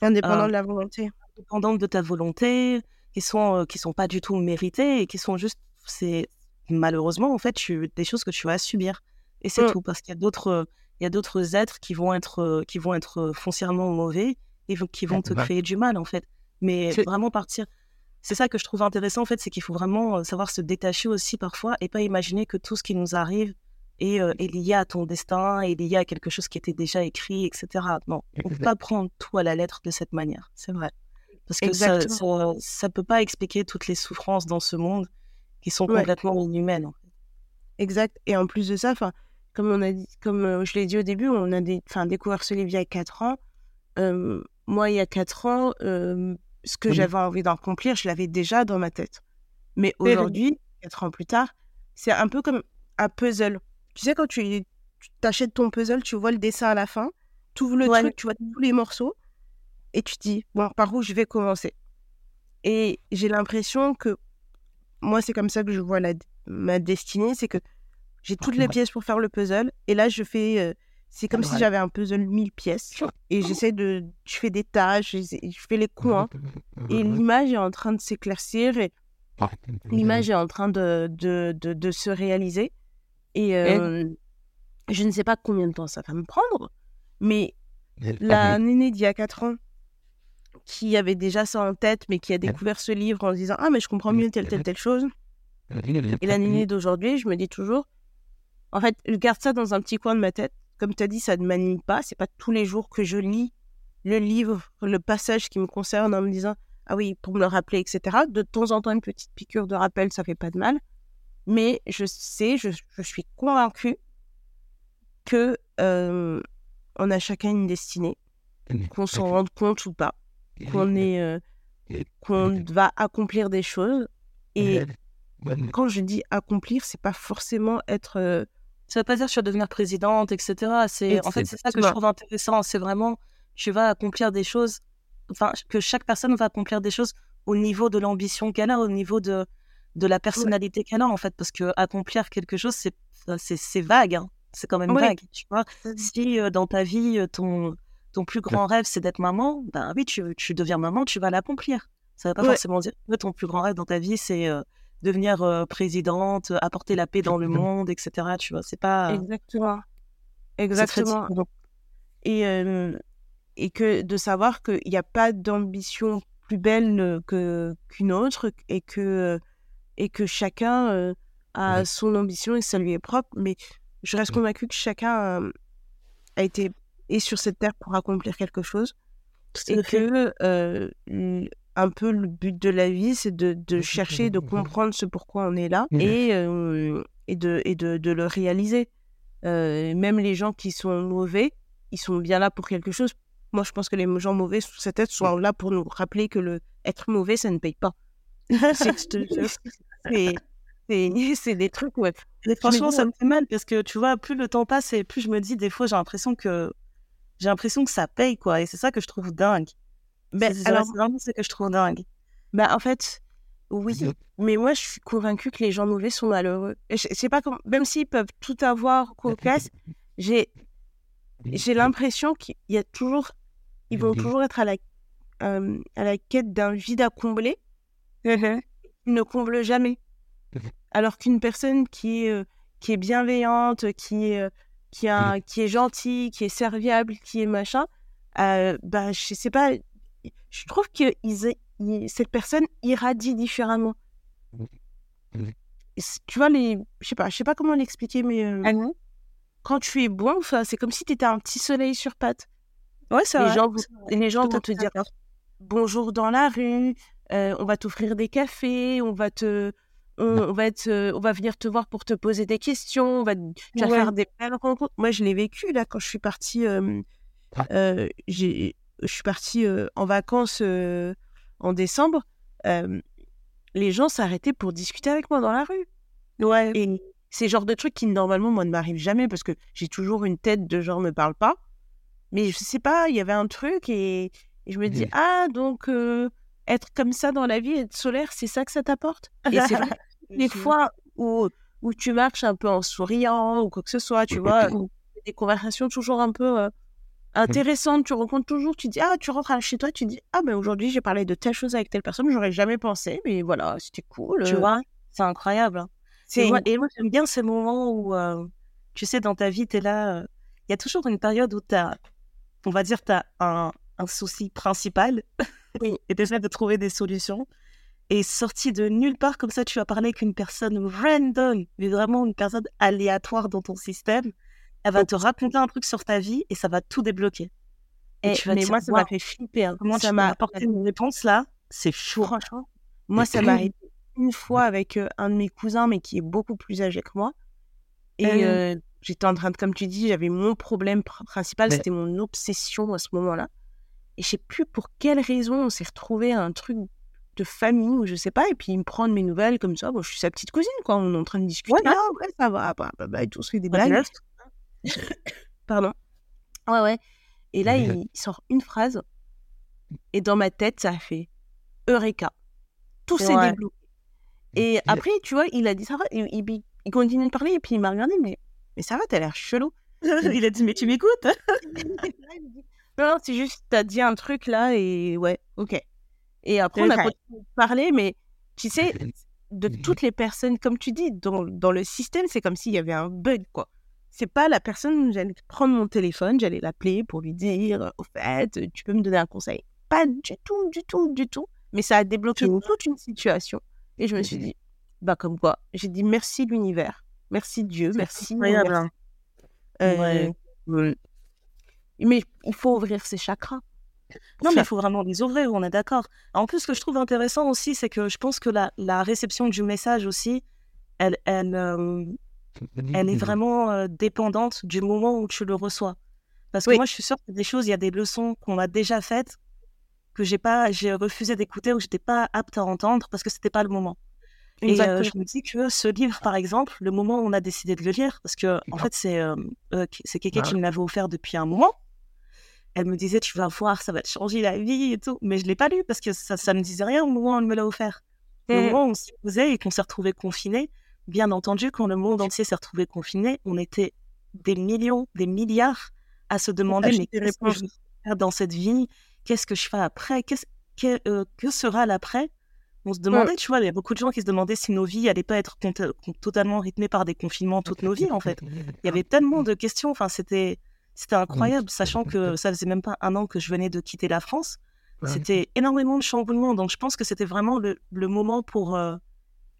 Indépendant Euh, de la volonté. dépendantes de ta volonté, qui sont, euh, qui sont pas du tout méritées et qui sont juste, c'est malheureusement, en fait, tu, des choses que tu vas subir. Et c'est Mm. tout, parce qu'il y a d'autres, il y a d'autres êtres qui vont être, euh, qui vont être euh, foncièrement mauvais et qui vont te créer du mal, en fait. Mais vraiment partir. C'est ça que je trouve intéressant, en fait, c'est qu'il faut vraiment savoir se détacher aussi parfois et pas imaginer que tout ce qui nous arrive est, est lié à ton destin, est lié à quelque chose qui était déjà écrit, etc. Non, on ne peut pas prendre tout à la lettre de cette manière, c'est vrai. Parce que ça ne peut pas expliquer toutes les souffrances dans ce monde qui sont complètement inhumaines. En fait. Exact. Et en plus de ça, comme on a dit, comme je l'ai dit au début, on a des, découvert ce livre il y a 4 ans. moi, il y a 4 ans, ce que j'avais envie d'accomplir, je l'avais déjà dans ma tête. Mais aujourd'hui, 4 ans plus tard, c'est un peu comme un puzzle. Tu sais, quand tu t'achètes ton puzzle, tu vois le dessin à la fin, tu ouvres le truc, tu vois tous les morceaux, et tu te dis, bon, par où je vais commencer? Et j'ai l'impression que moi, c'est comme ça que je vois la, ma destinée, c'est que j'ai toutes les pièces pour faire le puzzle, et là, je fais... Euh, c'est comme si j'avais un puzzle mille pièces et j'essaie de. Je fais des tâches, je fais les coins et l'image est en train de s'éclaircir et l'image est en train de, de, de, se réaliser. Et euh, je ne sais pas combien de temps ça va me prendre, mais la nénée d'il y a 4 ans qui avait déjà ça en tête, mais qui a découvert ce livre en se disant Ah, mais je comprends mieux telle, telle, telle chose. Et la nénée d'aujourd'hui, je me dis toujours En fait, je garde ça dans un petit coin de ma tête. Comme tu as dit, ça ne m'anime pas. C'est pas tous les jours que je lis le livre, le passage qui me concerne en me disant Ah oui, pour me le rappeler, etc. De temps en temps, une petite piqûre de rappel, ça fait pas de mal. Mais je sais, je, suis convaincue que euh, on a chacun une destinée, qu'on s'en rende compte ou pas qu'on est, euh, qu'on va accomplir des choses. Et quand je dis accomplir, c'est pas forcément être. Euh, ça veut pas dire sur devenir présidente, etc. C'est en fait c'est ça que je trouve intéressant. C'est vraiment tu vas accomplir des choses. Enfin que chaque personne va accomplir des choses au niveau de l'ambition qu'elle a, au niveau de de la personnalité qu'elle a en fait, parce que accomplir quelque chose c'est c'est vague. Hein. C'est quand même vague. Tu vois, si euh, dans ta vie ton ton plus grand rêve, c'est d'être maman, ben oui, tu, tu, deviens maman, tu vas l'accomplir. Ça ne veut pas forcément dire que ton plus grand rêve dans ta vie, c'est euh, devenir euh, présidente, apporter la paix dans le monde, etc. Tu vois, c'est pas. Exactement. Exactement. Et, et que de savoir qu'il n'y a pas d'ambition plus belle que qu'une autre et que, et que chacun a son ambition et ça lui est propre. Mais je reste convaincue que chacun a été et sur cette terre pour accomplir quelque chose. et que euh, un peu le but de la vie, c'est de, de, chercher, de comprendre ce pourquoi on est là et, euh, et, de, et de, de le réaliser. Euh, même les gens qui sont mauvais, ils sont bien là pour quelque chose. Moi, je pense que les gens mauvais sous cette tête sont là pour nous rappeler que le être mauvais, ça ne paye pas. c'est des trucs, ouais. franchement, ça me fait mal parce que tu vois, plus le temps passe et plus je me dis, des fois, j'ai l'impression que j'ai l'impression que ça paye, quoi. Et c'est ça que je trouve dingue. Ben, alors, c'est vraiment ce que je trouve dingue. Ben, en fait, oui. Mais moi, je suis convaincue que les gens mauvais sont malheureux. Je, sais pas comment, même s'ils peuvent tout avoir qu'au casse, j'ai, j'ai l'impression qu'il y a toujours, ils vont toujours être à la, euh, à la quête d'un vide à combler. Ils ne comblent jamais. Alors qu'une personne qui est, euh, qui est bienveillante, qui est, euh, qui, a, qui est gentil, qui est serviable, qui est machin, euh, bah, je sais pas, je trouve que ils, cette personne irradie différemment. Tu vois, les, je sais pas, je sais pas comment l'expliquer, mais euh, quand tu es bon, c'est comme si tu étais un petit soleil sur pattes. Ouais, ça les gens, les gens vont te dire bonjour dans la rue, euh, on va t'offrir des cafés, on va te, on, va être, on va venir te voir pour te poser des questions, on va, tu vas faire des belles rencontres. Moi, je l'ai vécu là quand je suis partie. Euh, je suis partie en vacances en décembre. les gens s'arrêtaient pour discuter avec moi dans la rue. Ouais. Et c'est genre de truc qui normalement moi ne m'arrive jamais parce que j'ai toujours une tête de genre me parle pas. Mais je sais pas, il y avait un truc et, je me dis ah donc être comme ça dans la vie, être solaire, c'est ça que ça t'apporte? Et c'est des fois où, où tu marches un peu en souriant ou quoi que ce soit, tu vois, des conversations toujours un peu euh, intéressantes, tu rencontres toujours, tu dis, ah, tu rentres chez toi, tu dis, ah, ben aujourd'hui j'ai parlé de telle chose avec telle personne, j'aurais jamais pensé, mais voilà, c'était cool. Tu vois, c'est incroyable. Hein. Et, moi, j'aime bien ces moments où, euh, tu sais, dans ta vie, tu es là, euh, il y a toujours une période où tu as, on va dire, tu as un, un souci principal et déjà de trouver des solutions. Et sorti de nulle part, comme ça, tu vas parler avec une personne random, mais vraiment une personne aléatoire dans ton système. Elle va te raconter un truc sur ta vie et ça va tout débloquer. Et, tu vas mais moi, ça m'a fait flipper. Hein. Comment ça m'a apporté une réponse là C'est chaud. Franchement, moi, ça m'est arrivé une fois avec euh, un de mes cousins, mais qui est beaucoup plus âgé que moi. Et mmh. euh, j'étais en train de, comme tu dis, j'avais mon problème principal, c'était mon obsession à ce moment-là. Et je sais plus pour quelle raison on s'est retrouvé à un truc de famille ou je sais pas, et puis il me prend de mes nouvelles comme ça. Bon, je suis sa petite cousine, quoi. On est en train de discuter. Ouais, ah, ouais ça va. Bah, bah, bah, et tout, fait des blagues. Pardon? Ouais, ouais. Et là, il, sort une phrase. Et dans ma tête, ça a fait Eureka. Tout s'est débloqué. Et après, tu vois, il a dit ça va. Il, il, continue de parler et puis il m'a regardé, mais, mais ça va, t'as l'air chelou. il a dit, mais tu m'écoutes? Non, c'est juste, t'as dit un truc là et ouais, ok. Et après, on a continué de parler, mais tu sais, de toutes les personnes, comme tu dis, dans, dans le système, c'est comme s'il y avait un bug, quoi. C'est pas la personne, j'allais prendre mon téléphone, j'allais l'appeler pour lui dire, au fait, tu peux me donner un conseil. Pas du tout, du tout, du tout. Mais ça a débloqué toute une situation. Et je me suis dit, bah comme quoi, j'ai dit merci l'univers, merci Dieu, merci. Incroyable. Hein. Euh, mais il faut ouvrir ses chakras. Non, mais il faut vraiment les ouvrir, on est d'accord. En plus, ce que je trouve intéressant aussi, c'est que je pense que la, la, réception du message aussi, elle, elle, euh, elle est vraiment euh, dépendante du moment où tu le reçois. Parce que moi, je suis sûre que des choses, il y a des leçons qu'on a déjà faites que j'ai pas, j'ai refusé d'écouter ou j'étais pas apte à entendre parce que c'était pas le moment. Et euh, je me dis que ce livre, par exemple, le moment où on a décidé de le lire, parce que en fait, c'est c'est quelqu'un qui me l'avait offert depuis un moment elle me disait, tu vas voir, ça va te changer la vie et tout. Mais je ne l'ai pas lu parce que ça ne me disait rien au moment où elle me l'a offert. Au moment où on s'y posait et qu'on s'est retrouvés confinés, bien entendu, quand le monde entier s'est retrouvé confiné, on était des millions, des milliards à se demander, mais qu'est-ce que je vais faire dans cette vie? Qu'est-ce que je fais après? Que, euh, que, sera l'après? On se demandait, tu vois, il y a beaucoup de gens qui se demandaient si nos vies n'allaient pas être totalement rythmées par des confinements toute nos vies, en fait. Il y avait tellement de questions, enfin, c'était c'était mmh. incroyable, sachant que ça faisait même pas un an que je venais de quitter la France. C'était énormément de chamboulements. Donc, je pense que c'était vraiment le, moment pour euh,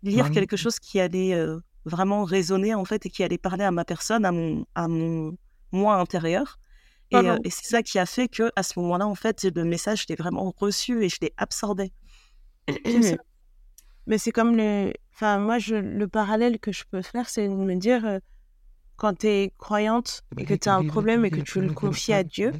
lire quelque chose qui allait euh, vraiment résonner, en fait, et qui allait parler à ma personne, à mon, à mon moi intérieur. Et, euh, et c'est ça qui a fait que à ce moment-là, en fait, le message, je l'ai vraiment reçu et je l'ai absorbé. Mais c'est comme le. Enfin, moi, je, le parallèle que je peux faire, c'est de me dire quand tu es croyante et que tu as un problème et que tu le confies à Dieu,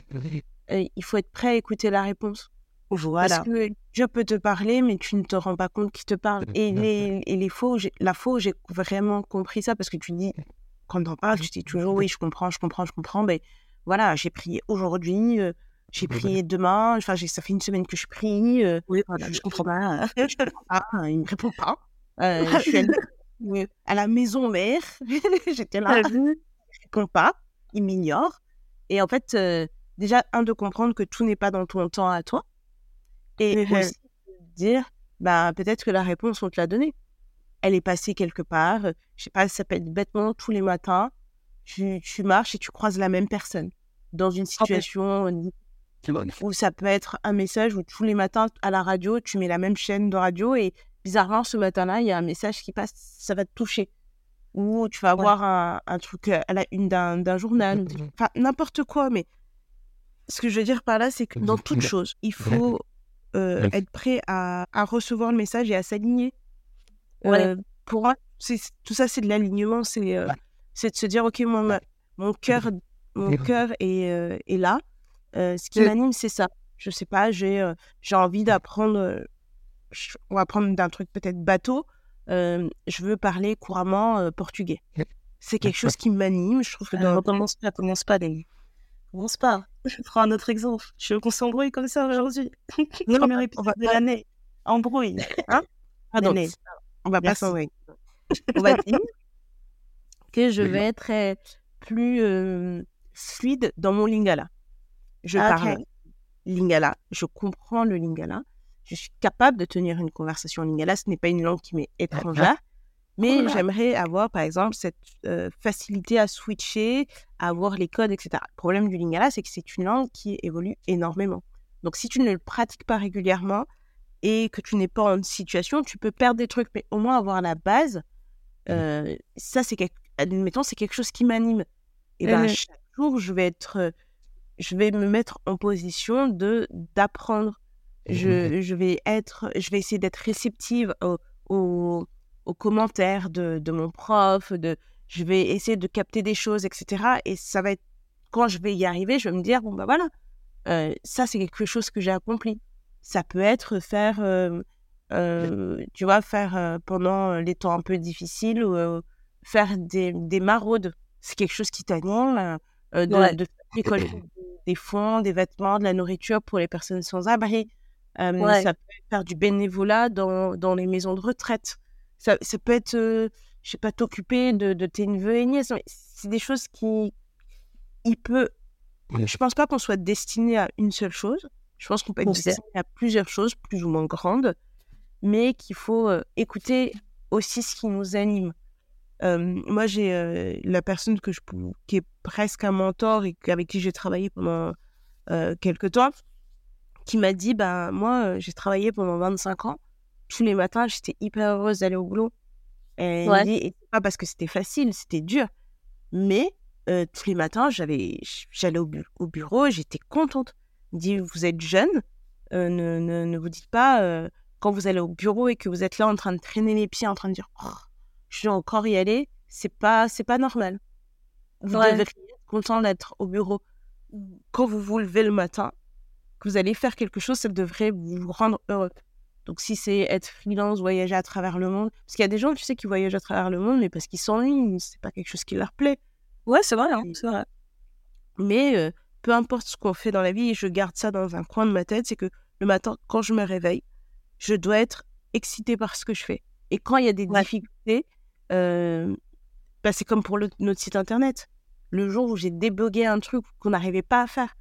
euh, il faut être prêt à écouter la réponse. Voilà. Parce que Dieu peut te parler, mais tu ne te rends pas compte qu'il te parle. Et, les, et les faux, la faux, j'ai vraiment compris ça parce que tu dis, quand on parles, tu dis toujours oui, je comprends, je comprends, je comprends. Mais voilà, j'ai prié aujourd'hui, euh, j'ai prié demain, enfin, ça fait une semaine que je prie. Euh, oui, voilà, je, comprends pas. je comprends pas, il me répond pas. je suis à la maison mère. J'étais là, je ne réponds pas, il m'ignore. Et en fait, euh, déjà, un, de comprendre que tout n'est pas dans ton temps à toi. Et aussi dire, bah, peut-être que la réponse, on te l'a donnée. Elle est passée quelque part. Euh, je sais pas, ça peut être bêtement tous les matins. Tu, tu marches et tu croises la même personne dans une situation où ça peut être un message où tous les matins à la radio, tu mets la même chaîne de radio et bizarrement, ce matin-là, il y a un message qui passe, ça va te toucher. Ou tu vas avoir un, truc à la une d'un journal, enfin n'importe quoi. Mais ce que je veux dire par là, c'est que dans toute chose, il faut euh, être prêt à, recevoir le message et à s'aligner. Euh, pour moi, tout ça, c'est de l'alignement. C'est euh, c'est de se dire, OK, mon, mon cœur mon cœur est, est là. ce qui m'anime, c'est ça. Je sais pas, j'ai j'ai envie d'apprendre on va prendre d'un truc peut-être bateau, euh, je veux parler couramment euh, portugais. C'est quelque chose qui m'anime. Je trouve que dans... commence pas, commence pas, Denis. Commence pas. Je prends un autre exemple. Je veux qu'on s'embrouille comme ça aujourd'hui. Premier épisode de l'année. Embrouille. Hein? On va pas s'embrouiller. on va dire que je vais être euh, plus fluide dans mon lingala. Je ah, parle lingala. Je comprends le lingala je suis capable de tenir une conversation en lingala. Ce n'est pas une langue qui m'est étrangère, mais j'aimerais avoir, par exemple, cette euh, facilité à switcher, à avoir les codes, etc. Le problème du lingala, c'est que c'est une langue qui évolue énormément. Donc, si tu ne le pratiques pas régulièrement et que tu n'es pas en situation, tu peux perdre des trucs, mais au moins avoir la base, mmh. ça, c'est quelque... admettons, c'est quelque chose qui m'anime. Et ben, chaque jour, je vais être, je vais me mettre en position de d'apprendre. Je, je, vais être, je vais essayer d'être réceptive aux, aux, commentaires de, de, mon prof, de, je vais essayer de capter des choses, etc. Et ça va être, quand je vais y arriver, je vais me dire, bon, bah voilà, euh, ça, c'est quelque chose que j'ai accompli. Ça peut être faire, euh, euh, tu vois, faire pendant les temps un peu difficiles ou faire des, des maraudes. C'est quelque chose qui t'anime, de, de récolter des fonds, des vêtements, de la nourriture pour les personnes sans abri. Ça peut faire du bénévolat dans, dans les maisons de retraite. Ça, ça peut être, je sais pas, t'occuper de, de, tes neveux et nièces. C'est des choses qui, il peut je pense pas qu'on soit destiné à une seule chose. Je pense qu'on peut être destiné à plusieurs choses, plus ou moins grandes, mais qu'il faut euh, écouter aussi ce qui nous anime. Euh, moi, j'ai euh, la personne que je, qui est presque un mentor et avec qui j'ai travaillé pendant quelques temps, qui m'a dit, bah, moi, j'ai travaillé pendant 25 ans. Tous les matins, j'étais hyper heureuse d'aller au boulot. Et ouais. pas parce que c'était facile, c'était dur. Mais euh, tous les matins, j'allais au, au bureau, j'étais contente. Dit, vous êtes jeune, euh, ne, ne, ne, vous dites pas, euh, quand vous allez au bureau et que vous êtes là en train de traîner les pieds, en train de dire, oh, je vais encore y aller, c'est pas, c'est pas normal. Vous devez être content d'être au bureau. Quand vous vous levez le matin, que vous allez faire quelque chose, ça devrait vous rendre heureux. Donc, si c'est être freelance, voyager à travers le monde, parce qu'il y a des gens, tu sais, qui voyagent à travers le monde, mais parce qu'ils s'ennuient, c'est pas quelque chose qui leur plaît. Ouais, c'est vrai, hein, c'est vrai. Mais peu importe ce qu'on fait dans la vie, et je garde ça dans un coin de ma tête, c'est que le matin, quand je me réveille, je dois être excitée par ce que je fais. Et quand il y a des difficultés, bah, c'est comme pour notre site internet. Le jour où j'ai débugué un truc qu'on n'arrivait pas à faire,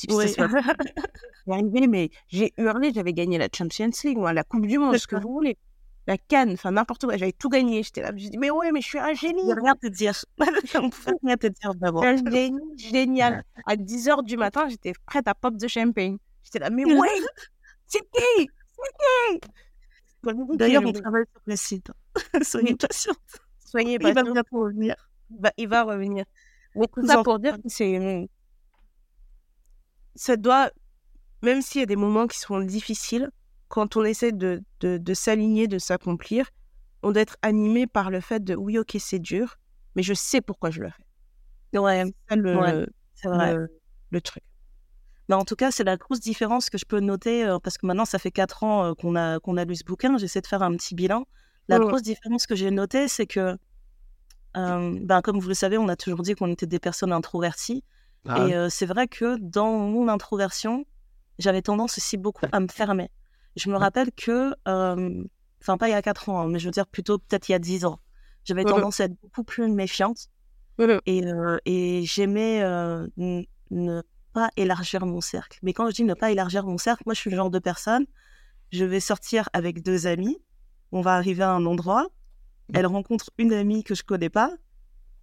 je dis, ouais. ça arrivé, mais j'ai hurlé, j'avais gagné la Champions League, ou la Coupe du Monde, ce que vous voulez la canne, enfin n'importe quoi. J'avais tout gagné. J'étais là, je me dit, mais ouais, mais je suis un génie. Je rien te dire. rien te dire d'abord. Un génie, génial. À 10 h du matin, j'étais prête à pop de champagne. J'étais là, mais ouais, c'est qui C'est qui D'ailleurs, on travaille sur le site. Soyez patiente. Soyez patiente. Il va revenir. Il va revenir. Mais tout ça pour dire que c'est. Ça doit. Même s'il y a des moments qui sont difficiles, quand on essaie de, de, s'aligner, de s'accomplir, on doit être animé par le fait de oui, ok, c'est dur, mais je sais pourquoi je le fais. Ouais, c'est le, vrai. Le, truc. Mais en tout cas, c'est la grosse différence que je peux noter, euh, parce que maintenant, ça fait quatre ans euh, qu'on a, qu'on a lu ce bouquin, j'essaie de faire un petit bilan. La grosse différence que j'ai notée, c'est que, euh, ben, comme vous le savez, on a toujours dit qu'on était des personnes introverties. Ah et c'est vrai que dans mon introversion, j'avais tendance aussi beaucoup à me fermer. Je me rappelle que, enfin, pas il y a 4 ans, hein, mais je veux dire plutôt peut-être il y a 10 ans, j'avais tendance à être beaucoup plus méfiante. Et, et j'aimais ne pas élargir mon cercle. Mais quand je dis ne pas élargir mon cercle, moi, je suis le genre de personne, je vais sortir avec deux amis, on va arriver à un endroit, mmh. elle rencontre une amie que je connais pas,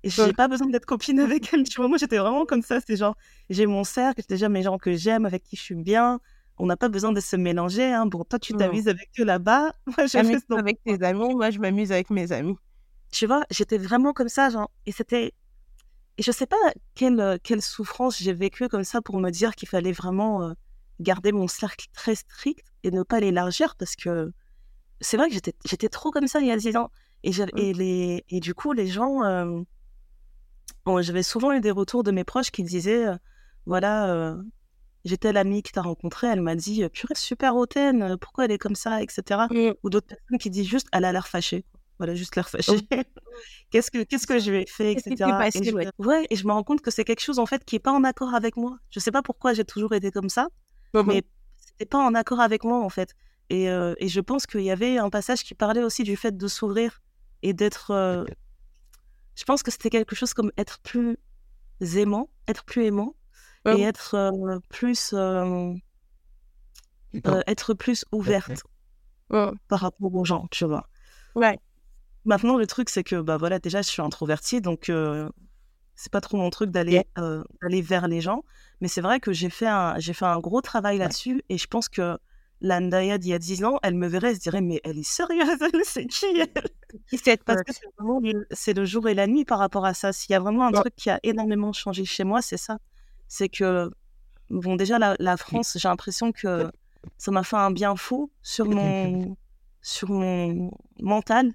et j'ai pas besoin d'être copine avec elle. Tu vois, moi, j'étais vraiment comme ça. C'est genre, j'ai mon cercle, j'ai déjà mes gens que j'aime, avec qui je suis bien on n'a pas besoin de se mélanger. Hein. Bon, toi, tu t'amuses avec eux là-bas. Moi, je m'amuse avec tes amis. Moi, je m'amuse avec mes amis. Tu vois, j'étais vraiment comme ça, genre. Et c'était. Et je sais pas quelle, euh, quelle souffrance j'ai vécu comme ça pour me dire qu'il fallait vraiment euh, garder mon cercle très strict et ne pas l'élargir parce que c'est vrai que j'étais, j'étais trop comme ça il y a 10 ans. Et, mmh. et, les, et du coup, les gens. Euh, bon, j'avais souvent eu des retours de mes proches qui disaient voilà, J'étais l'amie que tu as rencontrée, elle m'a dit Purée, super hautaine, pourquoi elle est comme ça, etc. Mmh. Ou d'autres personnes qui disent juste Elle a l'air fâchée. Voilà, juste l'air fâchée. qu'est-ce, que, qu'est-ce que je lui ai fait, etc. Et je, ouais? et je me rends compte que c'est quelque chose en fait qui n'est pas en accord avec moi. Je sais pas pourquoi j'ai toujours été comme ça, mmh mais c'était pas en accord avec moi en fait. Et, et je pense qu'il y avait un passage qui parlait aussi du fait de s'ouvrir et d'être. Je pense que c'était quelque chose comme être plus aimant, être plus aimant et être plus être plus ouverte par rapport aux gens, tu vois. Ouais. Maintenant, le truc, c'est que bah voilà, déjà, je suis introvertie, donc c'est pas trop mon truc d'aller euh, aller vers les gens. Mais c'est vrai que j'ai fait un j'ai fait un gros travail là-dessus et je pense que la d'il y a 10 ans, elle me verrait, elle se dirait mais elle est sérieuse, elle c'est qui elle Parce que c'est le jour et la nuit par rapport à ça. S'il y a vraiment un truc qui a énormément changé chez moi, c'est ça. C'est que bon déjà la, la France, j'ai l'impression que ça m'a fait un bien fou sur mon sur mon mental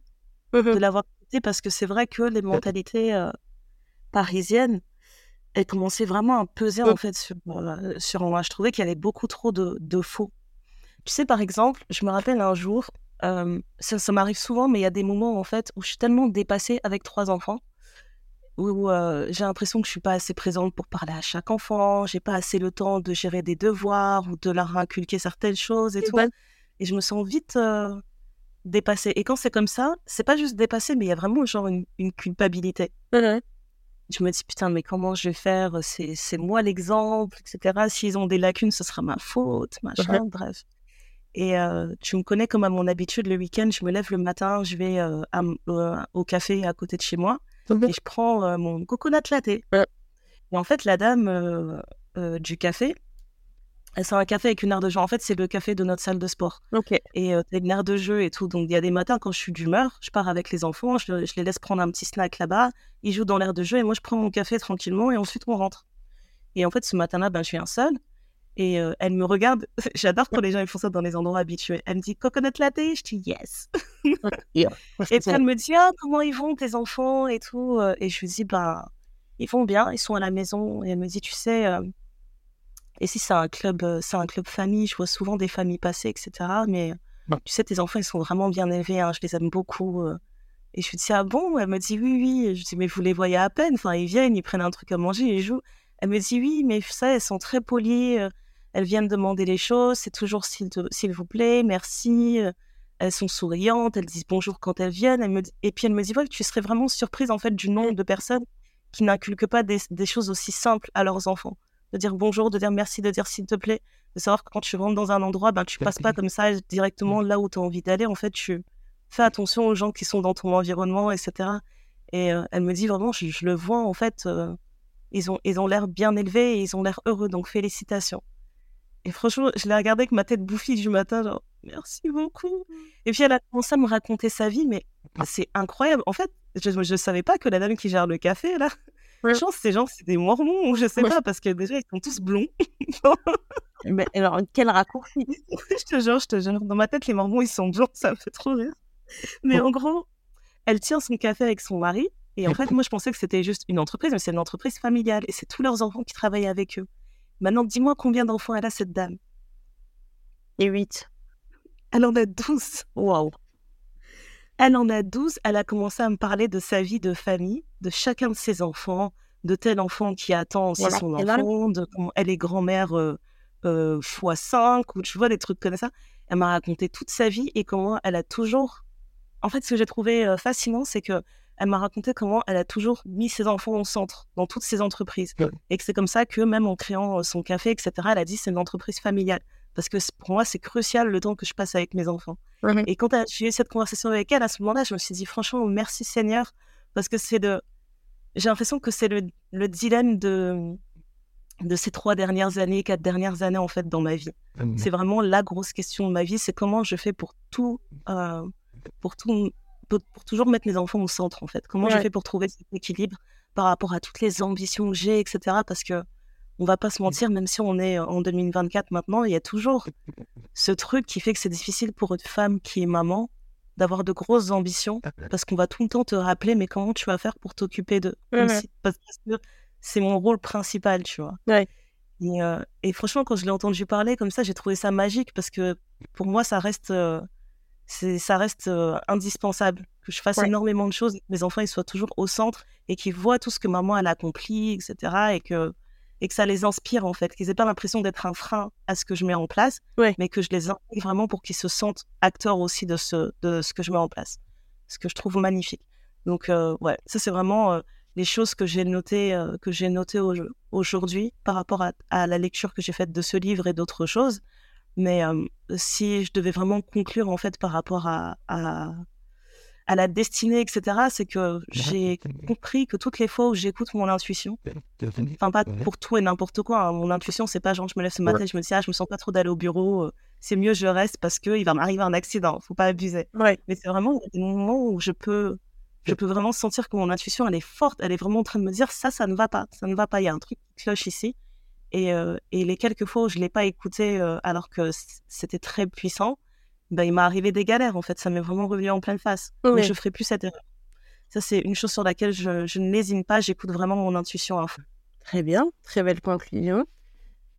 de l'avoir quitté parce que c'est vrai que les mentalités euh, parisiennes elles commençaient vraiment à peser en fait sur, euh, sur moi. Je trouvais qu'il y avait beaucoup trop de, de, faux. Tu sais, par exemple, je me rappelle un jour, euh, ça, ça m'arrive souvent, mais il y a des moments en fait où je suis tellement dépassée avec trois enfants où j'ai l'impression que je suis pas assez présente pour parler à chaque enfant, j'ai pas assez le temps de gérer des devoirs ou de leur inculquer certaines choses et tout. Et je me sens vite dépassée. Et quand c'est comme ça, c'est pas juste dépassée, mais il y a vraiment genre une, culpabilité. Je me dis putain, mais comment je vais faire? C'est moi l'exemple, etc. S'ils ont des lacunes, ce sera ma faute, machin, bref. Et tu me connais comme à mon habitude, le week-end, je me lève le matin, je vais au café à côté de chez moi et je prends mon coconut latte. Et en fait, la dame du café, c'est un café avec une aire de jeu. En fait, c'est le café de notre salle de sport. Et euh, c'est une aire de jeu et tout. Donc, il y a des matins, quand je suis d'humeur, je pars avec les enfants, je, les laisse prendre un petit snack là-bas. Ils jouent dans l'aire de jeu et moi, je prends mon café tranquillement et ensuite, on rentre. Et en fait, ce matin-là, ben, je suis un seul. Et elle me regarde. J'adore quand les gens ils font ça dans les endroits habitués. Elle me dit coconut latte? Je dis yes. et puis elle me dit ah, comment ils vont tes enfants et tout. Et je lui dis bah ils vont bien, ils sont à la maison. Et elle me dit tu sais et si c'est un club, c'est un club famille, je vois souvent des familles passer, etc. Mais tu sais, tes enfants, ils sont vraiment bien élevés, hein, je les aime beaucoup. Et je lui dis, ah bon? Elle me dit, oui, oui. Je dis, mais vous les voyez à peine. Enfin, ils viennent, ils prennent un truc à manger, ils jouent. Elle me dit, oui, mais ça, elles sont très polies. Elles viennent demander les choses. C'est toujours s'il, vous plaît, merci. Elles sont souriantes. Elles disent bonjour quand elles viennent. Me Et puis, elle me dit, ouais, tu serais vraiment surprise, en fait, du nombre de personnes qui n'inculquent pas des choses aussi simples à leurs enfants de dire bonjour, de dire merci, de dire s'il te plaît, de savoir que quand tu rentres dans un endroit, ben, tu passes pas comme ça directement là où tu as envie d'aller. En fait, tu fais attention aux gens qui sont dans ton environnement, etc. Et euh, elle me dit vraiment, je, le vois, en fait, euh, ils ont ils ont l'air bien élevés et ils ont l'air heureux, donc félicitations. Et franchement, je l'ai regardé avec ma tête bouffie du matin, genre, merci beaucoup. Et puis elle a commencé à me raconter sa vie, mais c'est incroyable. En fait, je ne savais pas que la dame qui gère le café, là, je pense que ces gens, c'est des mormons, ou je sais pas, parce que déjà, ils sont tous blonds. Mais alors, quel raccourci Je te jure, je te jure. Dans ma tête, les mormons, ils sont blonds, ça me fait trop rire. Mais en gros, elle tient son café avec son mari. Et en fait, moi, je pensais que c'était juste une entreprise, mais c'est une entreprise familiale. Et c'est tous leurs enfants qui travaillent avec eux. Maintenant, dis-moi combien d'enfants elle a, cette dame Et 8. Elle en a 12. Waouh elle en a 12, elle a commencé à me parler de sa vie de famille, de chacun de ses enfants, de tel enfant qui attend aussi son enfant, de comment elle est grand-mère euh, euh, fois 5, ou tu vois, des trucs comme ça. Elle m'a raconté toute sa vie et comment elle a toujours... En fait, ce que j'ai trouvé euh, fascinant, c'est que elle m'a raconté comment elle a toujours mis ses enfants au centre dans toutes ses entreprises. Et que c'est comme ça que même en créant son café, etc., elle a dit c'est une entreprise familiale parce que pour moi, c'est crucial le temps que je passe avec mes enfants. Et quand j'ai eu cette conversation avec elle, à ce moment-là, je me suis dit, franchement, merci Seigneur, parce que c'est de. J'ai l'impression que c'est le, le, dilemme de, de ces trois dernières années, quatre dernières années, en fait, dans ma vie. C'est vraiment la grosse question de ma vie, c'est comment je fais pour tout. Euh, pour tout pour, toujours mettre mes enfants au centre, en fait. Comment je fais pour trouver cet équilibre par rapport à toutes les ambitions que j'ai, etc. Parce que on va pas se mentir, même si on est en 2024 maintenant, il y a toujours ce truc qui fait que c'est difficile pour une femme qui est maman d'avoir de grosses ambitions parce qu'on va tout le temps te rappeler mais comment tu vas faire pour t'occuper de parce que c'est mon rôle principal tu vois. Euh, et, franchement quand je l'ai entendu parler comme ça j'ai trouvé ça magique parce que pour moi ça reste euh, ça reste euh, indispensable que je fasse énormément de choses que mes enfants ils soient toujours au centre et qu'ils voient tout ce que maman elle a accompli etc et que et que ça les inspire en fait, qu'ils aient pas l'impression d'être un frein à ce que je mets en place, mais que je les intègre vraiment pour qu'ils se sentent acteurs aussi de ce, de ce que je mets en place. Ce que je trouve magnifique. Donc euh, ouais, ça c'est vraiment euh, les choses que j'ai notées que j'ai notées aujourd'hui par rapport à, la lecture que j'ai faite de ce livre et d'autres choses. Mais si je devais vraiment conclure en fait par rapport à, à, à la destinée, etc., c'est que j'ai compris que toutes les fois où j'écoute mon intuition, enfin pas pour tout et n'importe quoi, hein, mon intuition, c'est pas genre je me lève ce matin et je me dis ah je me sens pas trop d'aller au bureau, euh, c'est mieux je reste parce que il va m'arriver un accident, faut pas abuser. Ouais. Mais c'est vraiment des moments où je peux, je peux vraiment sentir que mon intuition elle est forte, elle est vraiment en train de me dire ça ça ne va pas, ça ne va pas, il y a un truc qui cloche ici. Et, euh, et les quelques fois où je l'ai pas écouté euh, alors que c'était très puissant, ben, il m'est arrivé des galères, en fait. Ça m'est vraiment revenu en pleine face. Mais je ferai plus cette erreur. Ça, c'est une chose sur laquelle je, je n'hésite pas. J'écoute vraiment mon intuition à fond. Très bien, très belle conclusion.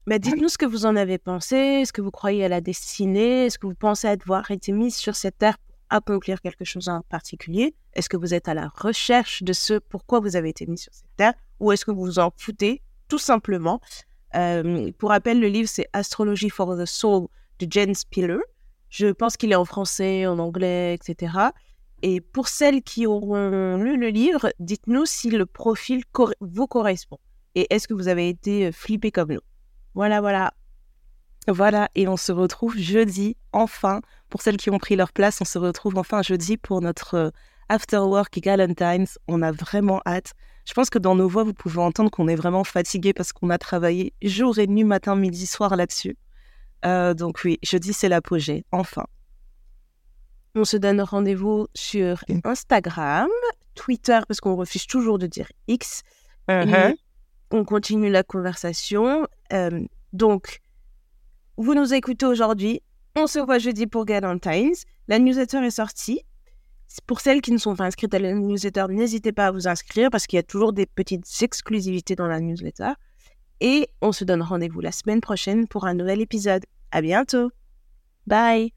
Mais dites-nous ce que vous en avez pensé. Est-ce que vous croyez à la destinée? Est-ce que vous pensez avoir été mis sur cette terre pour accomplir quelque chose en particulier? Est-ce que vous êtes à la recherche de ce pourquoi vous avez été mis sur cette terre? Ou est-ce que vous vous en foutez tout simplement? Euh, Pour rappel, le livre, c'est Astrology for the Soul de Jen Spiller. Je pense qu'il est en français, en anglais, etc. Et pour celles qui auront lu le livre, dites-nous si le profil vous correspond. Et est-ce que vous avez été euh, flippé comme nous? Voilà, voilà. Voilà, et on se retrouve jeudi, enfin. Pour celles qui ont pris leur place, on se retrouve enfin jeudi pour notre euh, After Work Galentine's. On a vraiment hâte. Je pense que dans nos voix, vous pouvez entendre qu'on est vraiment fatigué parce qu'on a travaillé jour et nuit, matin, midi, soir là-dessus. Euh, donc oui, jeudi c'est l'apogée, enfin. On se donne rendez-vous sur Instagram, Twitter, parce qu'on refuse toujours de dire X. Uh-huh. on continue la conversation. Euh, donc, vous nous écoutez aujourd'hui. On se voit jeudi pour Galentine's. La newsletter est sortie. Pour celles qui ne sont pas inscrites à la newsletter, n'hésitez pas à vous inscrire parce qu'il y a toujours des petites exclusivités dans la newsletter. Et on se donne rendez-vous la semaine prochaine pour un nouvel épisode. À bientôt. Bye.